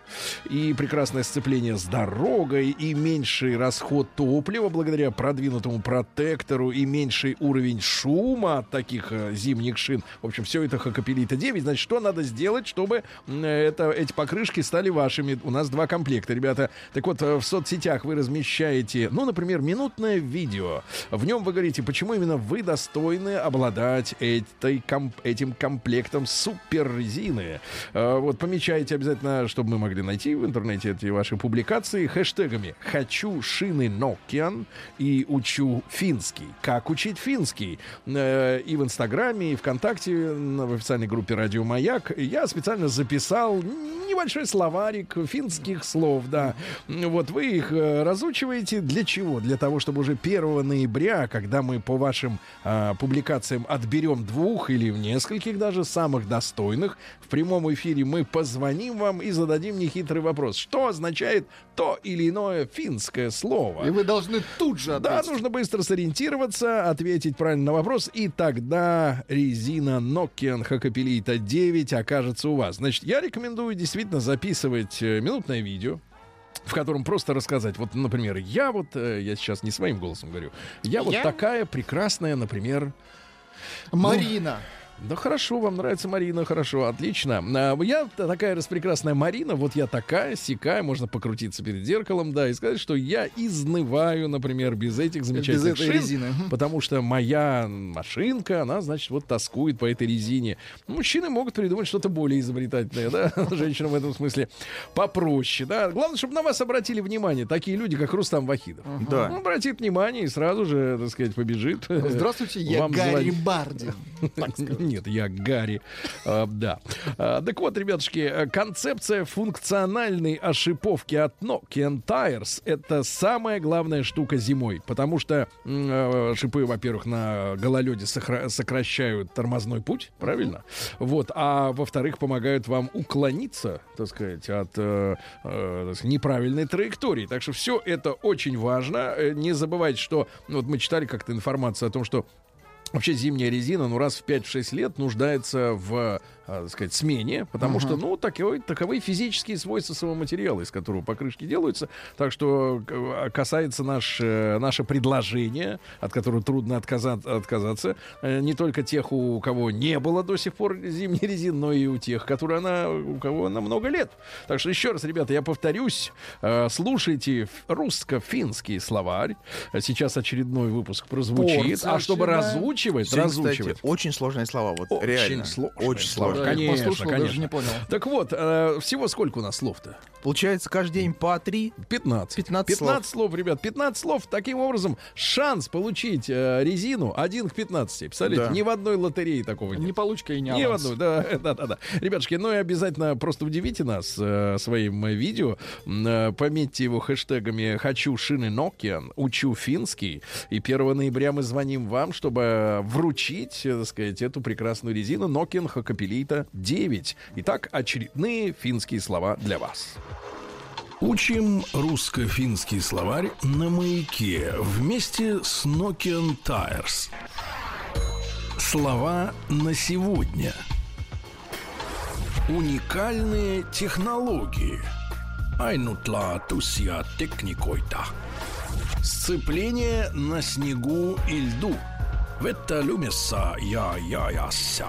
И прекрасное сцепление с дорогой, и меньший расход топлива благодаря продвинутому протектору, и меньший уровень шума от таких зимних шин. В общем, все это Хакапелита 9. Значит, что надо сделать, чтобы это, эти покрышки стали вашими? У нас два комплекта, ребята. Так вот, э, в соцсетях вы размещаете, ну, например, минутное видео. В нем вы говорите, почему именно вы достойны обладать этой, ком- этим комплектом супер резины. Э, Вот помечайте обязательно, чтобы мы могли найти в интернете эти ваши публикации хэштегами «Хочу шины Nokian» и «Учу финский». Как учить финский? Э, И в Инстаграме, и ВКонтакте, на- в официальной группе «Радио Маяк» я специально записал небольшой словарик финских слов, да. Вот вы их э, разучиваете. Для чего? Для того, чтобы уже 1 ноября, когда мы по вашим а, публикациям отберем двух или нескольких даже самых достойных, в прямом эфире мы позвоним вам и зададим нехитрый вопрос. Что означает то или иное финское слово? И вы должны тут же Да, ответить. нужно быстро сориентироваться, ответить правильно на вопрос, и тогда резина Nokian Hakkapelita 9 окажется у вас. Значит, я рекомендую действительно записывать э, минутное видео, в котором просто рассказать, вот, например, я вот, э, я сейчас не своим голосом говорю, я, вот Я? такая прекрасная, например, ну, Марина. Да хорошо, вам нравится Марина, хорошо, отлично. А, Я такая распрекрасная Марина, вот я такая, сякая, можно покрутиться перед зеркалом, да, и сказать, что я изнываю, например, без этих замечательных этой шин, резины. потому что моя машинка, она, значит, вот тоскует по этой резине. Мужчины могут придумать что-то более изобретательное, да, женщинам в этом смысле попроще, да. Главное, чтобы на вас обратили внимание такие люди, как Рустам Вахидов. Да. Он обратит внимание и сразу же, так сказать, побежит. Здравствуйте, я Вам Гарри. Бардин. Так сказать. Нет, я Гарри. А, да. А, так вот, ребятушки, э, концепция функциональной ошиповки от Nokian Tires — это самая главная штука зимой. Потому что э, шипы, во-первых, на гололеде сокращают тормозной путь, правильно? Вот. А во-вторых, помогают вам уклониться, так сказать, от э, э, неправильной траектории. Так что все это очень важно. Э, Не забывайте, что ну, вот мы читали как-то информацию о том, что Вообще зимняя резина, ну, раз в 5-6 лет нуждается в, а, так сказать, смене, потому Ага. что, ну, таковы, таковы физические свойства самого материала, из которого покрышки делаются. Так что к- касается наш, э, наше предложение, от которого трудно отказа- отказаться, э, не только тех, у кого не было до сих пор зимней резины, но и у тех, которые она, у кого она много лет. Так что еще раз, ребята, я повторюсь, э, слушайте русско-финский словарь. Сейчас очередной выпуск прозвучит. Порция А чтобы разучивать, Сегодня, кстати, разучивать. очень сложные слова, вот Очень реально. сложные очень слова. Сложные. Да, Конечно, послушал, даже конечно. не понял. Так вот, э, всего сколько у нас слов-то? Получается, каждый день по три. 15. 15 15 слов. ребят, 15 слов. Таким образом, шанс получить э, резину 1 к 15. Представляете, Да. ни в одной лотерее такого нет. Не получка и не Ни в аванс. одной, да, да, да, да. Ребятушки, ну и обязательно просто удивите нас э, своим э, видео. Э, пометьте его хэштегами «Хочу шины Nokian», «Учу финский». И 1 ноября мы звоним вам, чтобы вручить, э, так сказать, эту прекрасную резину Nokian Hakkapelita 9. Итак, очередные финские слова для вас. Учим русско-финский словарь на маяке вместе с Nokian Tires. Слова на сегодня. Уникальные технологии. Ainutlaatuisia teknikoita. Сцепление на снегу и льду. Vettä lumessa ja jajassa.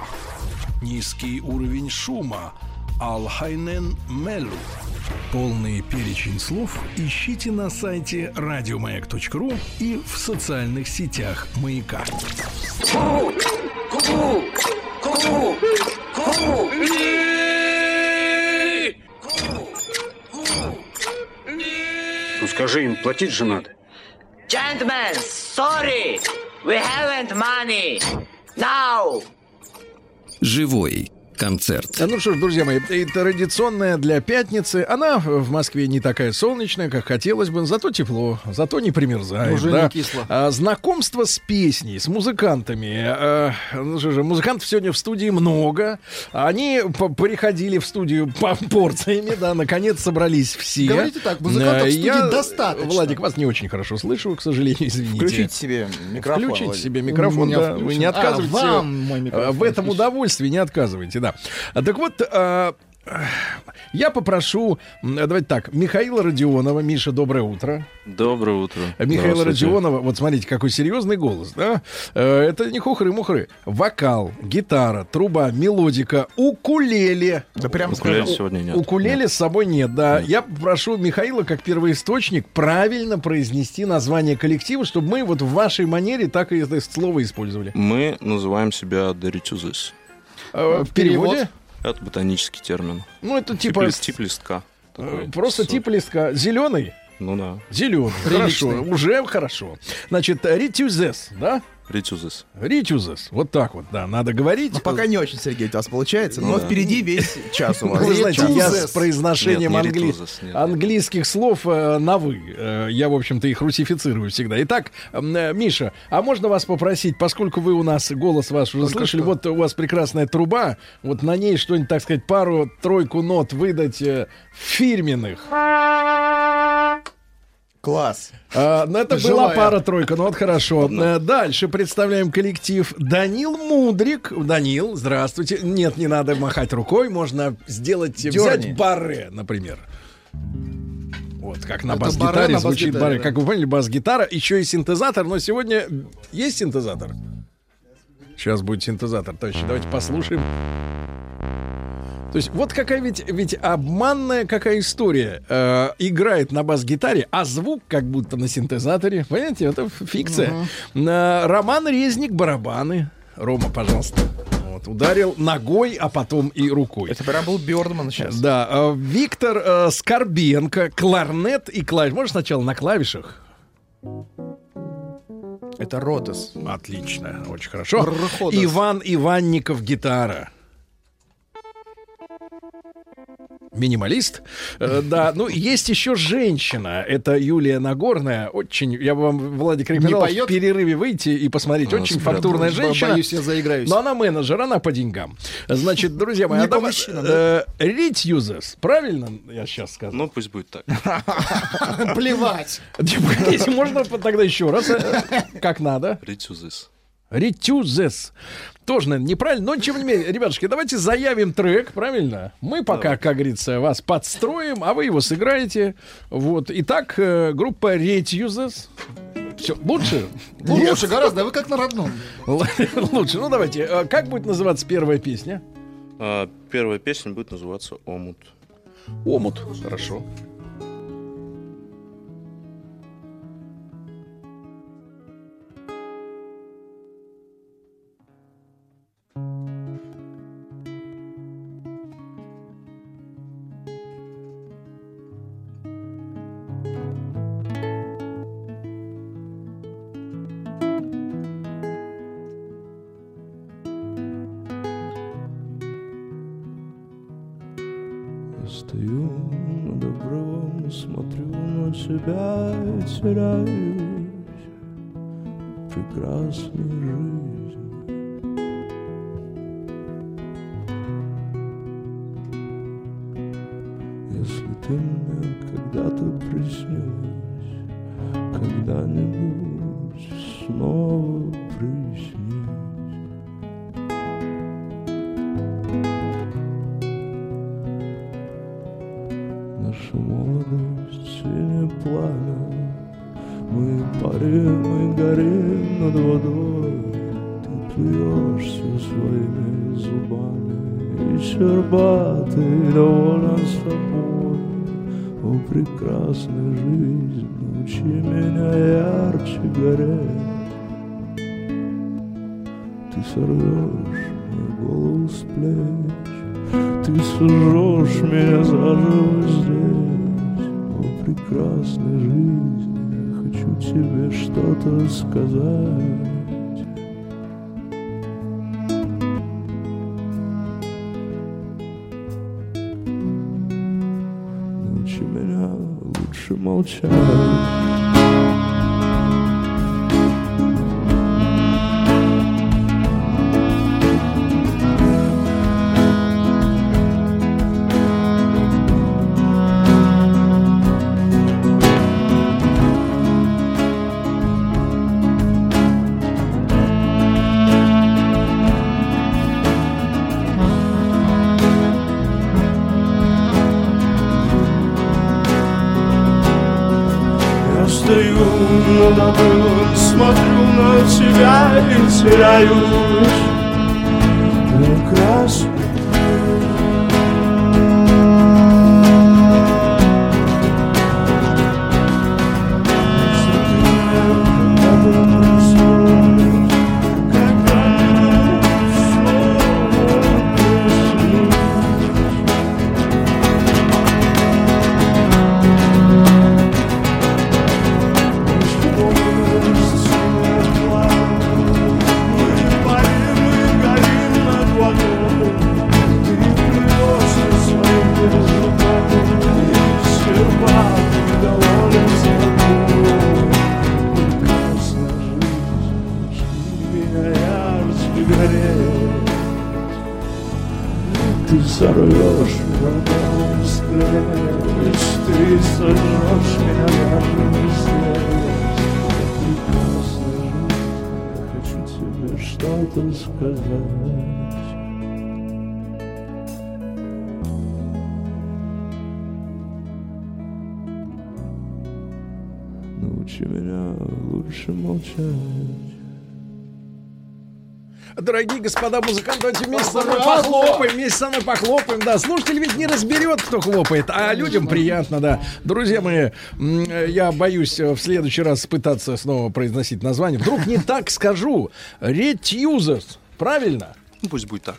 Низкий уровень шума. Alhainen мелу. Полный перечень слов ищите на сайте радиомаяк.ру и в социальных сетях Маяка. Ну скажи им, платить же надо. Gentlemen, sorry, we haven't money. Now. Живой концерт. Ну что ж, друзья мои, и традиционная для пятницы. Она в Москве не такая солнечная, как хотелось бы, зато тепло, зато не примерзает. Уже да. не кисло. А, знакомство с песней, с музыкантами. А, ну что же, музыкантов сегодня в студии много. Они приходили в студию по порциями, да, наконец собрались все. Говорите так, музыкантов в А, студии я, достаточно. Владик, вас не очень хорошо слышу, к сожалению, извините. Включите себе микрофон. Включите Владик. себе микрофон, У меня да. Вы не А, отказывайте. вам мой микрофон В этом удовольствии не отказывайте, да. А, Так вот, а, я попрошу, давайте так, Михаила Родионова. Миша, доброе утро. Доброе утро. Михаила. Родионова, вот смотрите, какой серьезный голос, да? Э, Это не хухры-мухры. Вокал, гитара, труба, мелодика, укулеле. Да прям Укулеле сегодня нет. Укулеле с собой нет, да. Я попрошу Михаила, как первоисточник, правильно произнести название коллектива, чтобы мы вот в вашей манере так и это слово использовали. Мы называем себя Доритюзис. Э, В переводе? Это ботанический термин. Ну, это Тип, типа... лист- тип листка. э, Такой. Просто тип листка. Зеленый? Ну да. Зеленый. Хорошо. Уже хорошо. Значит, ритюзес, да? Ритюзис. Ритюзес. Вот так вот, да, надо говорить. Ну, пока не очень, Сергей, у вас получается, Ну но да. впереди весь час у вас. Вы знаете, я Ритюзес. с произношением Нет, не англи- ритюзес, нет. английских слов э, на «вы». Э, я, в общем-то, их русифицирую всегда. Итак, э, Миша, а можно вас попросить, поскольку вы у нас, голос ваш уже Только слышали, что. вот у вас прекрасная труба, вот на ней что-нибудь, так сказать, пару-тройку нот выдать э, фирменных. Класс. А, ну, это была Живая. пара-тройка, ну вот хорошо. Э, Дальше представляем коллектив Данил Мудрик. Данил, здравствуйте. Нет, не надо махать рукой, можно сделать, Дёрни. взять барре, например. Вот, как на бас-гитаре звучит бас-гитаре, барре. да. Как вы поняли, бас-гитара, еще и синтезатор, но сегодня есть синтезатор? Сейчас будет синтезатор, товарищи. Давайте послушаем. То есть вот какая ведь, ведь обманная какая история. Э, играет на бас-гитаре, а звук как будто на синтезаторе. Понимаете, это фикция. Э, Роман Резник, барабаны. Рома, пожалуйста. Вот, ударил ногой, а потом и рукой. Это прям был Бёрдман сейчас. Да, э, Виктор э, Скорбенко, кларнет и клавиш. Можешь сначала на клавишах? Это Ротос. Отлично, очень хорошо. Рходос. Иван Иванников, гитара. Минималист. Э, да, ну есть еще женщина. Это Юлия Нагорная. Очень, я бы вам, Владик, рекомендовал в перерыве выйти и посмотреть. А, Очень фактурная женщина. Боюсь, я заиграюсь. Но она менеджер, она по деньгам. Значит, друзья мои, а мужчинам, э, Retuses. Правильно я сейчас сказал? Ну, пусть будет так. Плевать. Типа, Если можно тогда еще раз, как надо. Ритюзис. Ретюзес. Тоже, наверное, неправильно, но тем не менее, ребятушки, давайте заявим трек, правильно? Мы пока, как говорится, вас подстроим, а вы его сыграете. Вот. Итак, э, группа Ретюзес. Все, лучше? Лучше гораздо, а вы как на родном. Лучше. Ну, давайте. э, Как будет называться первая песня? А, Первая песня будет называться «Омут». Омут. Хорошо. Теряюсь в прекрасной жизни. Если ты мне когда-то приснилась, когда-нибудь снова Прекрасная жизнь, научи меня ярче гореть. Ты сорвешь мою голову с плеч, ты сожжешь меня заживо здесь. О, прекрасная жизнь, я хочу тебе что-то сказать. Лучше тебя и господа музыканты, давайте вместе со мной похлопаем, вместе со мной похлопаем, да. Слушатель ведь не разберет, кто хлопает, а людям приятно, да. Друзья мои, я боюсь э, в следующий раз пытаться снова произносить название. Вдруг не так скажу. Ретьюзерс, правильно? Ну, пусть будет так.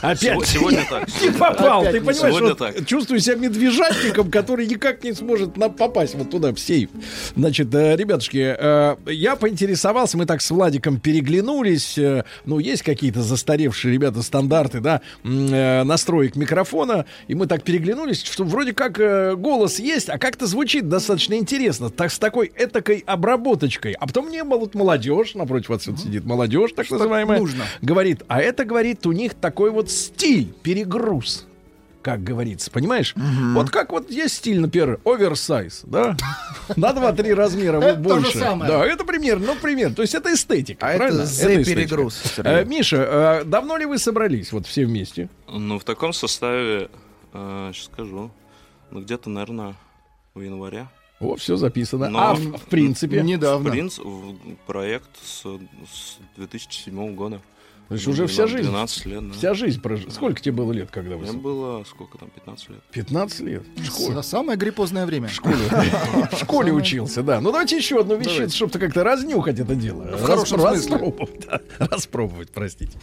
Опять Сего- Сегодня так. Не попал, ты понимаешь, чувствую себя медвежатником, который никак не сможет попасть вот туда, в сейф. Значит, э, ребятушки, э, я поинтересовался, мы так с Владиком переглянулись, э, ну, есть какие-то застаревшие, ребята, стандарты, да, настроек микрофона, и мы так переглянулись, что вроде как голос есть, а как-то звучит достаточно интересно, так с такой этакой обработочкой. А потом мне вот молодежь, напротив отсюда сидит молодежь, так называемая, нужно. говорит, а это, говорит, у них такой вот стиль, перегруз, как говорится, понимаешь? Вот как вот есть стиль, например, оверсайз, да? На 2-3 размера Это то же больше. самое. Да, это пример, ну, пример. То есть это эстетика, А это правильно? эстетика. перегруз. Э, Миша, э, давно ли вы собрались вот все вместе? Ну, в таком составе, сейчас скажу, ну, где-то, наверное, в январе. О, все записано. Но- а в, в принципе? В принципе, в- проект с, с 2007 года. То есть уже вся жизнь. 12 лет, да. Вся жизнь прожила. Сколько тебе было лет, когда вы... Мне было, сколько там, 15 лет. 15 лет. В школе. Самое гриппозное время. В школе. В школе учился, да. Ну давайте еще одну вещицу, чтобы как-то разнюхать это дело. В хорошем. Распробовать, простите.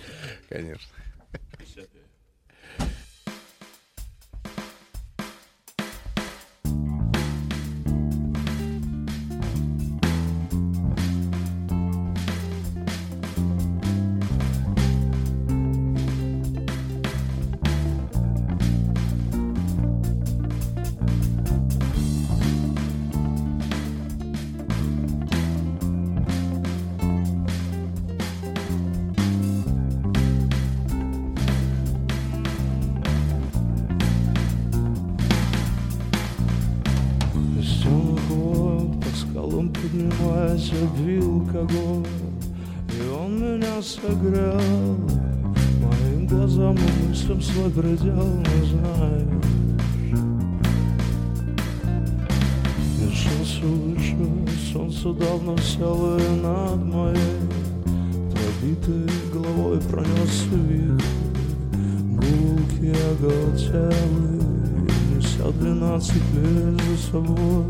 Конечно. Согрел. Моим глазам и мыслям свой предел не знаю. Вершился выше, солнце давно село и над моей Пробитой головой пронесся вихрь Гулки оголтелы, неся двенадцать лет за собой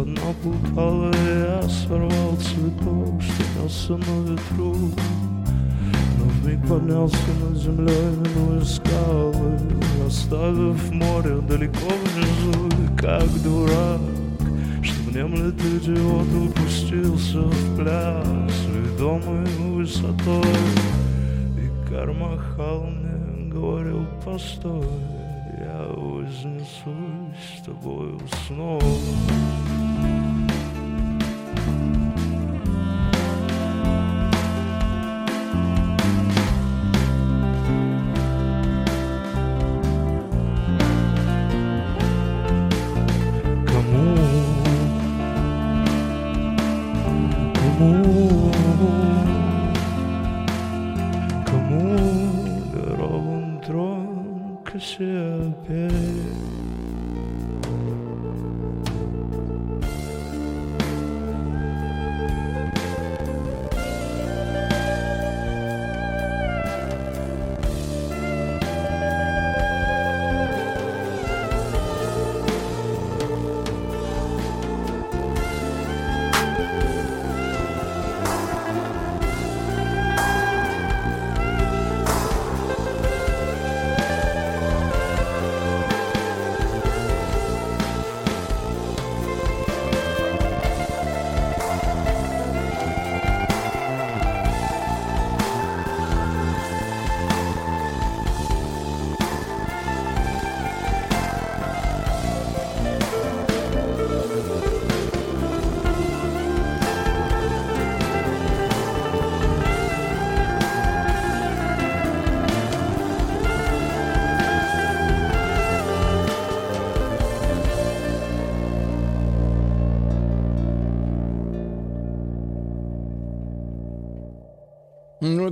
упала, и я сорвал цветок, что несся на ветру. Но вмиг поднялся над землей, минуя скалы, оставив море далеко внизу, и как дурак, что внемлет идиот, упустился в пляс, ведомый высотой. И Кармахал мне говорил, постой, я вознесусь с тобою снова. Кому?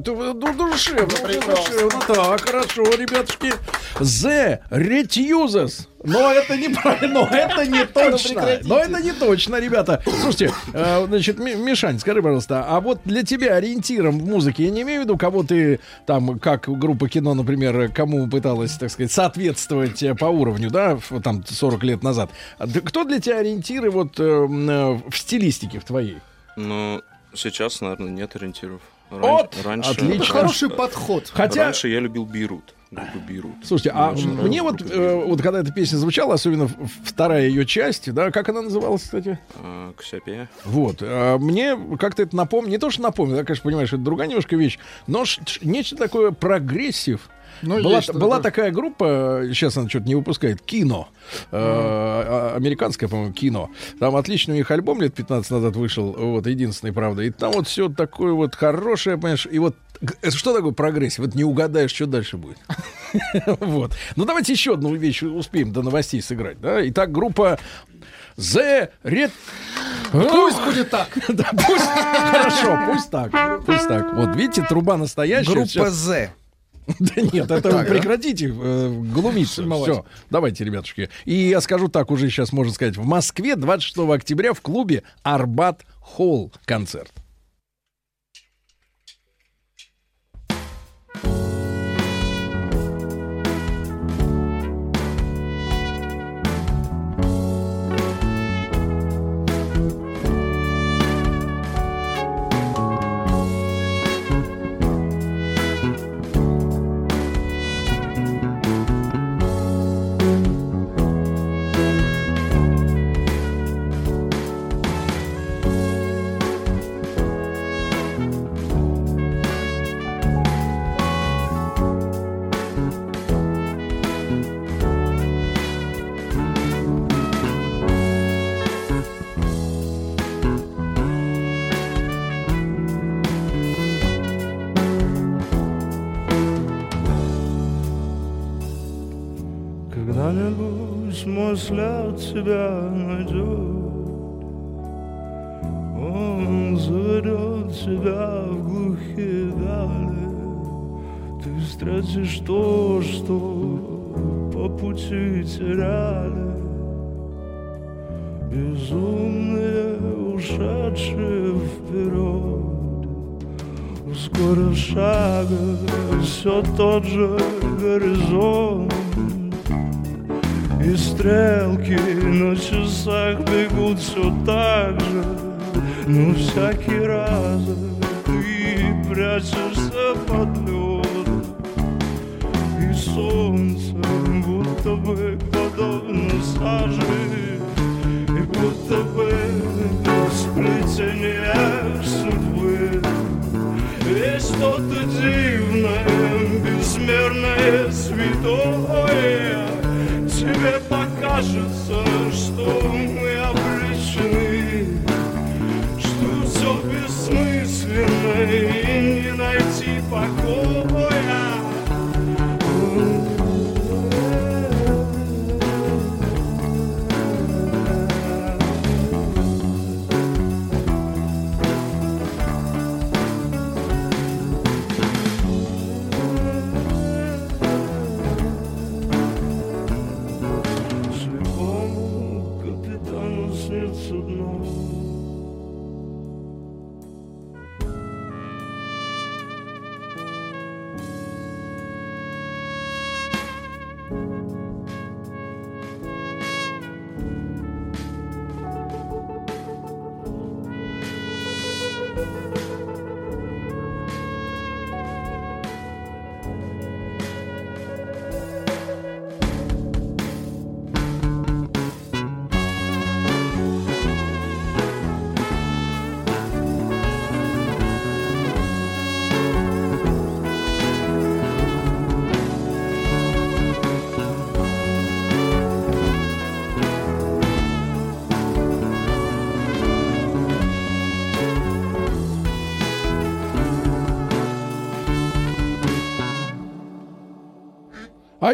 Ну, это вы- ну, душевно, душевно. Так, хорошо, ребятушки. The Retuses. Но это неправильно, но это не точно. Но это не точно, ребята. Слушайте, э, значит, Ми- Мишань, скажи, пожалуйста, а вот для тебя ориентиром в музыке, я не имею в виду, кого ты там, как группа кино, например, кому пыталась, так сказать, соответствовать э, по уровню, да, там 40 лет назад. А Кто для тебя ориентиры вот э, в стилистике в твоей? Ну, сейчас, наверное, нет ориентиров. Вот, раньше, отлично. Это хороший подход. Хотя- Раньше я любил Beirut. Beirut. Слушайте, а Мне очень мне вот, э, вот когда эта песня звучала, особенно вторая ее часть, да, как она называлась, кстати? А, Ксяпе. Вот, а мне как-то это напомнит, не то, что напомнит, я, конечно, понимаю, что это другая немножко вещь, но нечто такое прогрессив. Ну, была была такая группа, сейчас она что-то не выпускает, кино. э, а- американское, по-моему, кино. Там отличный у них альбом лет 15 назад вышел, вот, единственный, правда. И там вот все такое вот хорошее, понимаешь, и вот это что такое прогрессив? Вот не угадаешь, что дальше будет. Вот. Ну, давайте еще одну вещь успеем до новостей сыграть, да? Итак, группа The Red... Пусть будет так. Да, пусть... Хорошо, пусть так. Пусть так. Вот, видите, труба настоящая. Группа. Z. Да нет, это прекратите э, глумиться. Все, давайте, ребятушки. И я скажу так уже сейчас, можно сказать, в Москве 26 октября в клубе Арбат Холл концерт. Тебя найдет. Он заведет тебя в глухие дали. Ты встретишь то, что по пути теряли. Безумные, ушедшие вперед Ускорив шага, все тот же горизонт И стрелки на часах бегут все так же. Но всякий раз ты прячешься под лед И солнце будто бы подобно саже И будто бы сплетение судьбы. Есть что-то дивное, покажется, что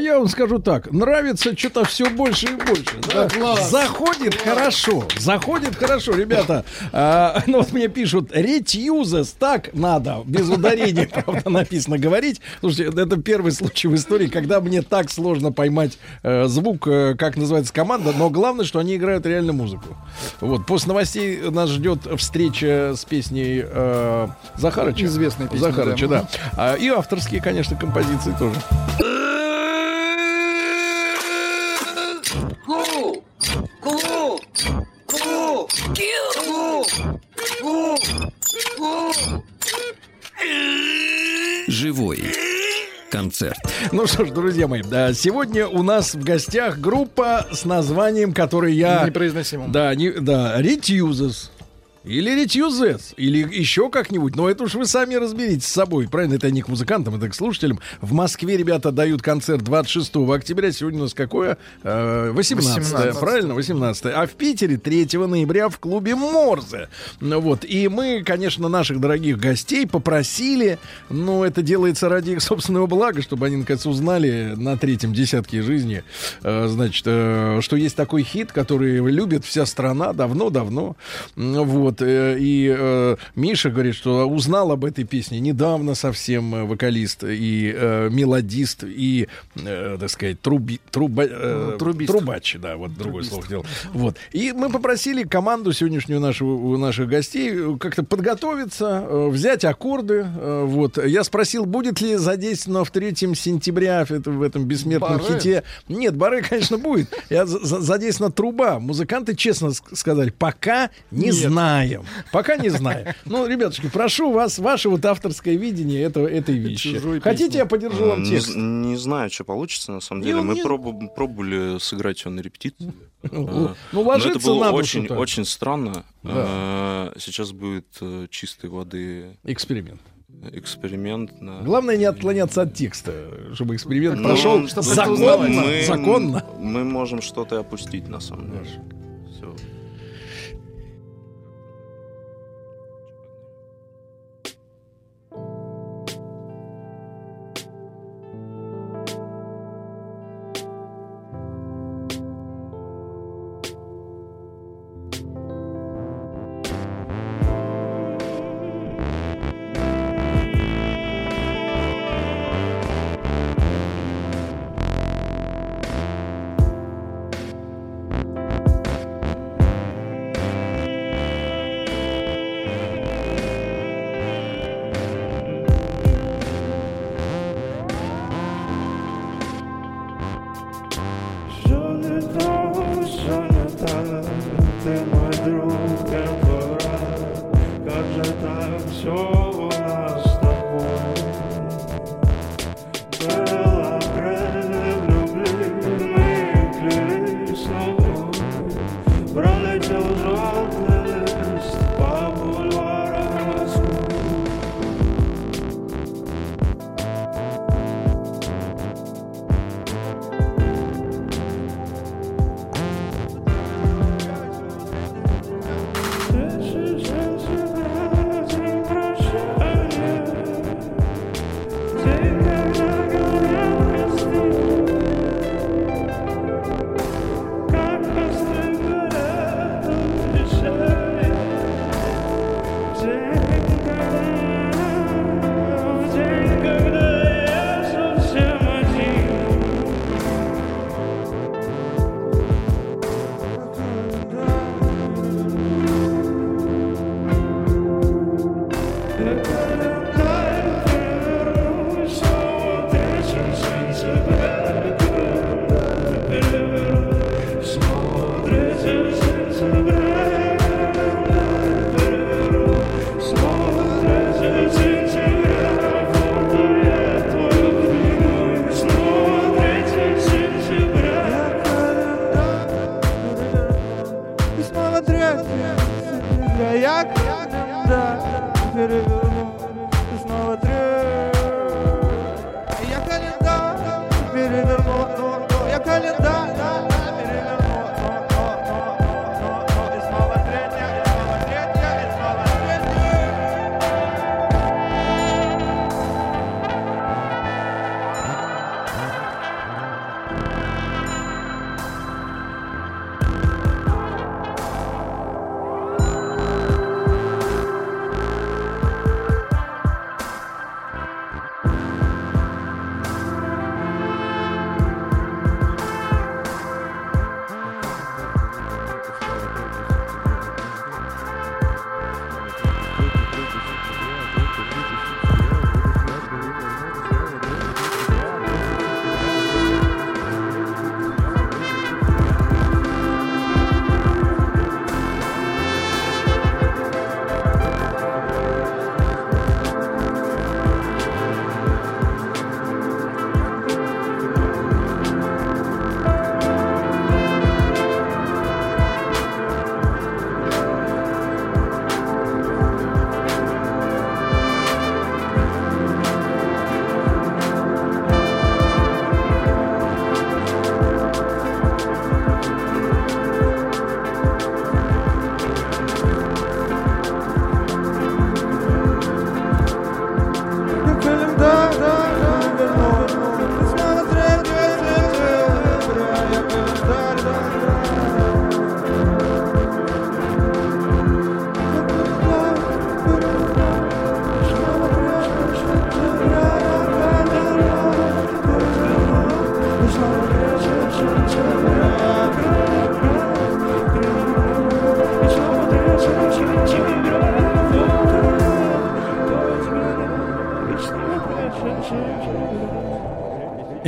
я вам скажу так, нравится что-то все больше и больше. да. класс. Заходит хорошо, заходит хорошо, ребята. а, ну вот мне пишут, ретьюзес, так надо, без ударения, правда, написано говорить. Слушайте, это первый случай в истории, когда мне так сложно поймать э, звук, э, как называется команда, но главное, что они играют реально музыку. Вот, после новостей нас ждет встреча с песней э, Захарыча. Известная песня, Захарыча, да. да. А, и авторские, конечно, композиции тоже. Ку! Ку! Ку! Ку! Ку! Ку! Живой концерт. Ну что ж, друзья мои, да, сегодня у нас в гостях группа с названием, который я... Непроизносимым. Да, не, да, Retuses. Или Retuses, или еще как-нибудь. Но это уж вы сами разберитесь с собой. Правильно, это не к музыкантам, это к слушателям. В Москве ребята дают концерт 26 октября. Сегодня у нас какое? Э, 18, 18. правильно? 18. А в Питере 3 ноября в клубе Морзе. Ну Вот. И мы, конечно, наших дорогих гостей попросили, ну, это делается ради их собственного блага, чтобы они, наконец, узнали на третьем десятке жизни, э, значит, э, что есть такой хит, который любит вся страна давно-давно. М, Вот. э, И э, Миша говорит, что узнал об этой песне недавно совсем э, вокалист и э, мелодист и, э, так сказать, труби, труба, э, Ну, трубист. трубач, да, вот другое слово сделал. Вот. И мы попросили команду сегодняшнюю нашу, у наших гостей э, как-то подготовиться, э, взять аккорды. э, Вот. Я спросил, будет ли задействовано в 3 сентября в этом, в этом бессмертном Баре? хите. Нет, бары, конечно, будет. Я за- за- задействована труба. Музыканты честно ск- сказали, пока не Нет. Знаем. Пока не знаем. Ну, ребятушки, прошу вас, ваше вот авторское видение этого, этой вещи. Чужой Хотите, песни. я подержу вам Не, текст? не знаю, что получится на самом Не, деле. Мы не- пробовали сыграть его на репетиции. Ну, Э, ну, но ложиться это было надо очень, очень странно. Да. Э, Сейчас будет э, чистой воды Эксперимент. эксперимент. да. Главное не отклоняться от текста, чтобы эксперимент Ну, прошел чтобы законно. мы, законно. мы можем что-то опустить на самом деле.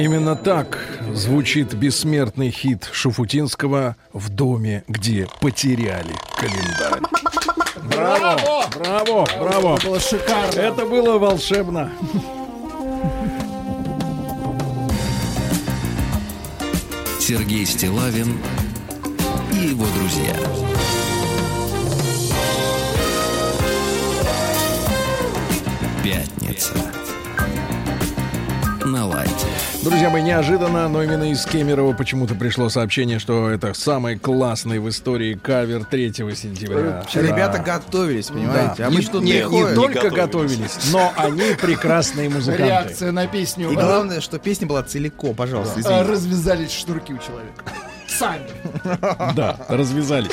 Именно так звучит бессмертный хит Шуфутинского «В доме, где потеряли календарь». Браво! Браво! Браво! Это было шикарно. Это было волшебно. Сергей Стилавин и его друзья. Друзья мои, неожиданно, но именно из Кемерово почему-то пришло сообщение, что это самый классный в истории кавер 3 сентября. Ребята Да. готовились, понимаете? Да. А мы не, что не- не приходим. только готовились, но они прекрасные музыканты. Реакция на песню. И главное, что песня была целиком, пожалуйста, А, извините. Развязались шнурки у человека. Сами. Да, развязались.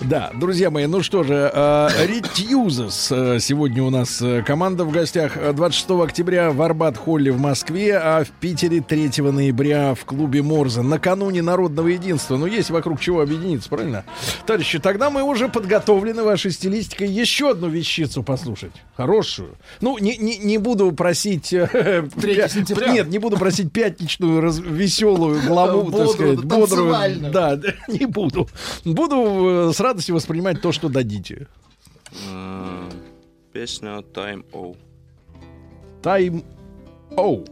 Да, друзья мои, ну что же, э, Ретьюзес. э, Сегодня у нас э, команда в гостях. Э, 26 октября в Арбат-Холле в Москве, а в Питере 3 ноября в клубе Морзе. Накануне Народного единства. Ну, есть вокруг чего объединиться, правильно? Товарищи, тогда мы уже подготовлены вашей стилистикой еще одну вещицу послушать. Хорошую. Ну, не, не, не буду просить... э, 3 пя- сентября. Нет, не буду просить пятничную, раз- веселую главу, так сказать, бодрую. Да, не буду. Буду с радостью воспринимать то, что дадите. Э, песня Time O. Тайм Оу.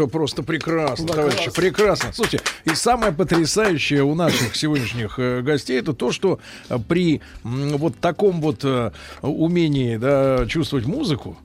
Это просто прекрасно, Да, товарищи, класс. прекрасно. Слушайте, и самое потрясающее у наших сегодняшних э, гостей это то, что э, при вот таком вот э, умении да, чувствовать музыку,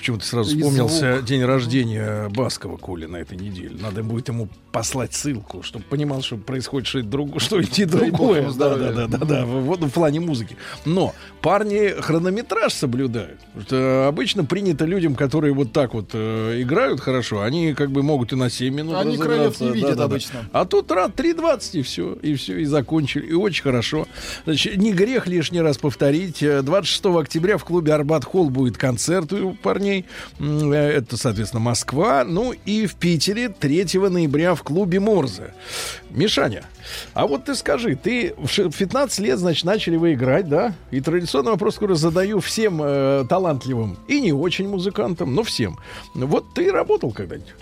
почему-то сразу вспомнился звук. день рождения Баскова Коли на этой неделе. Надо будет ему послать ссылку, чтобы понимал, что происходит что-то другое, что идти другое. Да, да, да, да, да, вот в плане музыки. Но парни хронометраж соблюдают. Что обычно принято людям, которые вот так вот э, играют хорошо, они как бы могут и на 7 минут Они краев не видят Да-да-да. обычно. А тут раз 3.20 и все, и все, и закончили. И очень хорошо. Значит, не грех лишний раз повторить. Э, 26 октября в клубе Арбат Холл будет концерт у парней. М, э, Это, соответственно, Москва. Ну и в Питере 3 ноября в клубе Морзе. Мишаня, а вот ты скажи, ты в ш- в 15 лет, значит, начали вы играть, да? И традиционный вопрос, который задаю всем э, талантливым и не очень музыкантам, но всем. Вот ты работал когда-нибудь?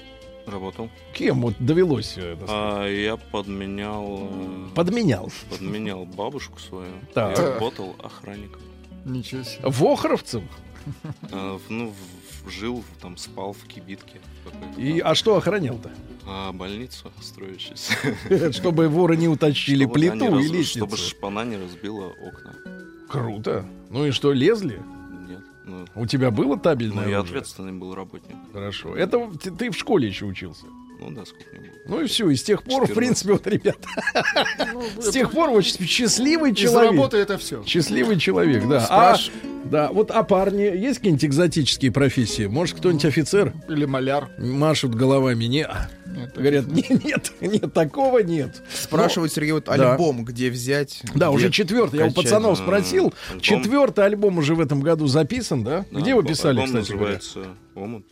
Работал. Кем вот довелось? э, сказать? А, я подменял... э, Подменял. Подменял бабушку свою. Так. Я работал охранником. Ничего себе. Вохровцем? А, ну, в- жил, там, спал в кибитке. И, а что охранял-то? А, больницу строящуюся. Чтобы воры не утащили Чтобы, плиту раз- и лестницу. Чтобы шпана не разбила окна. Круто. Ну и что, лезли? Нет. Ну, У тебя было табельное ну, я оружие? ответственный был работник. Хорошо. Это в- ты, в школе еще учился? Ну да, сколько мне было. Ну и все, и с тех пор, в 14. принципе, вот, ребят, с тех пор очень счастливый Из человек. работы это все. Счастливый человек, да. А, Спраш- да, вот а парни, есть какие-нибудь экзотические профессии? Может, кто-нибудь офицер? Или маляр. Машут головами. Не, говорят, нет, нет, нет, такого нет. Спрашивают, Сергей, вот Ну, да. альбом где взять? Да, где уже четвертый. Я у качать? пацанов спросил. альбом. Четвертый альбом уже в этом году записан, да? Да, Где вы альбом- писали, альбом кстати говоря? называется «Омут».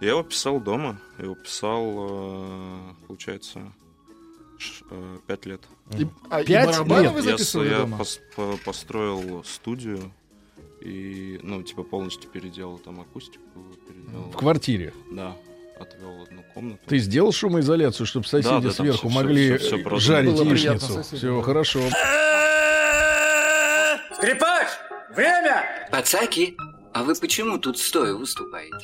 Я его писал дома. Я его писал, э, получается, э, пять лет. И- а, и Пять барабаны лет? вы Я, я дома? пос- по- построил студию и, ну, типа, полностью переделал там акустику. Переделал. В квартире. Да, отвел одну комнату. Ты сделал шумоизоляцию, чтобы соседи Да, да, сверху всё- могли всё э, продумано. жарить яичницу. Все хорошо. Скрипач! Время! Пацаки, а вы почему тут стоя выступаете?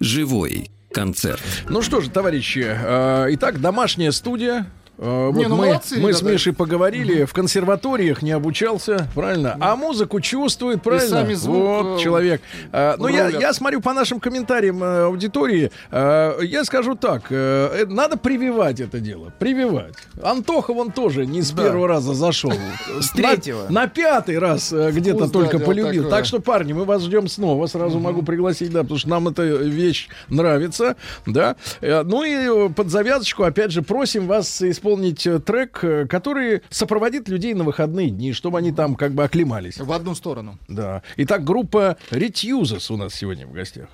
Живой концерт. Ну что же, товарищи, э, итак, домашняя студия. Не, вот ну мы, молодцы, мы с. Мишей поговорили, в консерваториях не обучался, правильно? А музыку чувствует, правильно? сами звук, вот э, человек. Э, ну, я, я смотрю по нашим комментариям э, аудитории, э, я скажу так, э, надо прививать это дело, прививать. Антоха вон тоже не с Да. первого раза зашел. С третьего. На, пятый раз где-то да, только полюбил. Так что, парни, мы вас ждем снова. Сразу могу пригласить, да, потому что нам эта вещь нравится, да. Ну и под завязочку, опять же, просим вас исполнить э, трек, э, который сопроводит людей на выходные дни, чтобы они там как бы оклемались. В одну сторону. Да. Итак, группа Retuses у нас сегодня в гостях.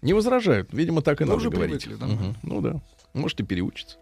Не возражают. Видимо, так и Ну, надо уже говорить. привыкли, да. Мгм. Ну да. Может, и переучится.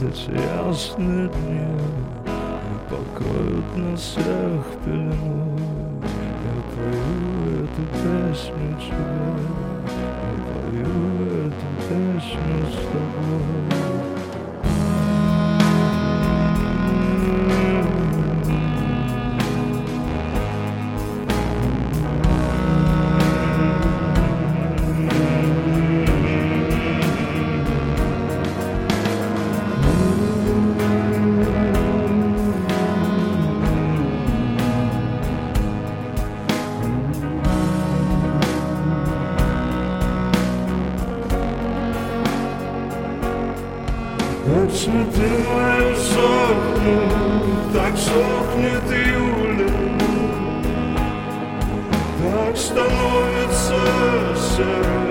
Эти ясные дни И покроют нас всех пеленой. Мои сохнут, так сохнет июля. Так становится серым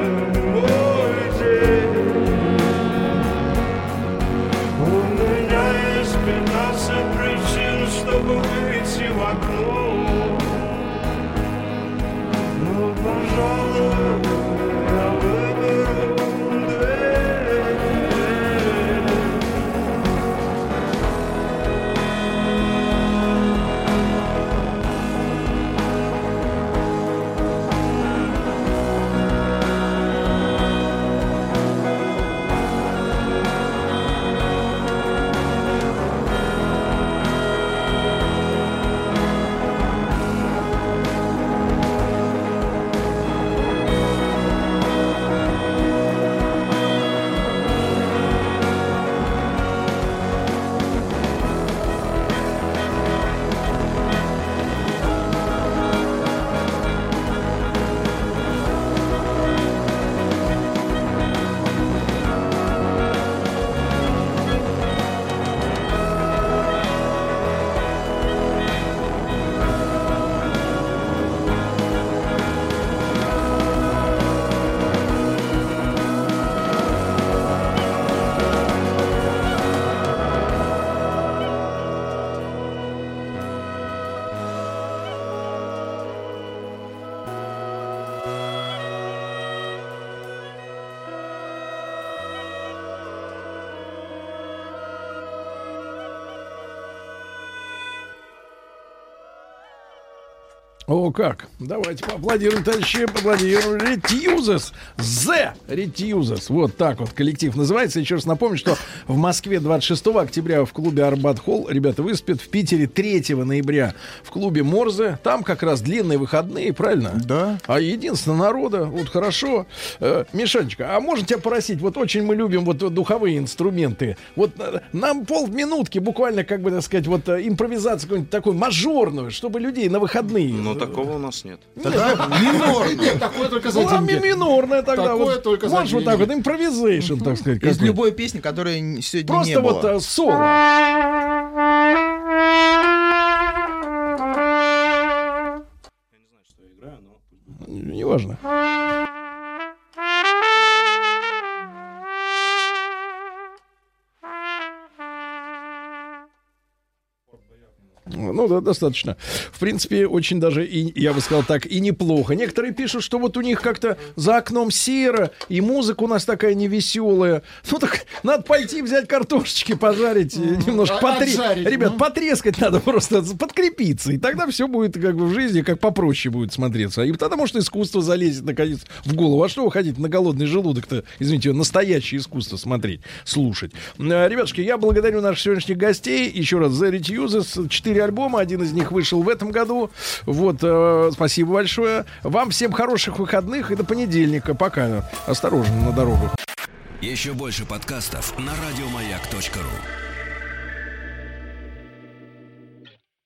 О, как? Давайте поаплодируем, товарищи, поаплодируем. Ретьюзес. The Ретьюзес. Вот так вот коллектив называется. Еще раз напомню, что в Москве 26 октября в клубе Арбат Холл ребята выступят. В Питере 3 ноября в клубе Морзе. Там как раз длинные выходные, правильно? Да. А единственное народа, вот хорошо. Э, Мишанечка, а можно тебя просить? Вот очень мы любим вот духовые инструменты. Вот э, нам полминутки буквально, как бы так сказать, вот э, импровизацию какую-нибудь такую мажорную, чтобы людей на выходные. Но такого у нас нет. Нет, такое только за ми- деньги. минорная тогда. Такое вот, только за можешь вот так вот, импровизейшн, так сказать. Из любой песни, которой н- сегодня Просто не было. вот э, соло. Неважно. Ну да, достаточно. В принципе, очень даже, и, я бы сказал так, и неплохо. Некоторые пишут, что вот у них как-то за окном серо, и музыка у нас такая невеселая. Ну так надо пойти взять картошечки, пожарить, э, немножко А- потре... отжарить, Ребят, ну. потрескать надо просто, подкрепиться. И тогда все будет как бы в жизни как попроще будет смотреться. И тогда, может, искусство залезет наконец в голову. А что вы хотите на голодный желудок-то, извините, настоящее искусство смотреть, слушать? Э, Ребятушки, я благодарю наших сегодняшних гостей. Еще раз, The Retuses. Четыре альбома, один из них вышел в этом году. Вот, э, спасибо большое. Вам всем хороших выходных и до понедельника. Пока. Осторожно на дорогах. Еще больше подкастов на радиомаяк.ру.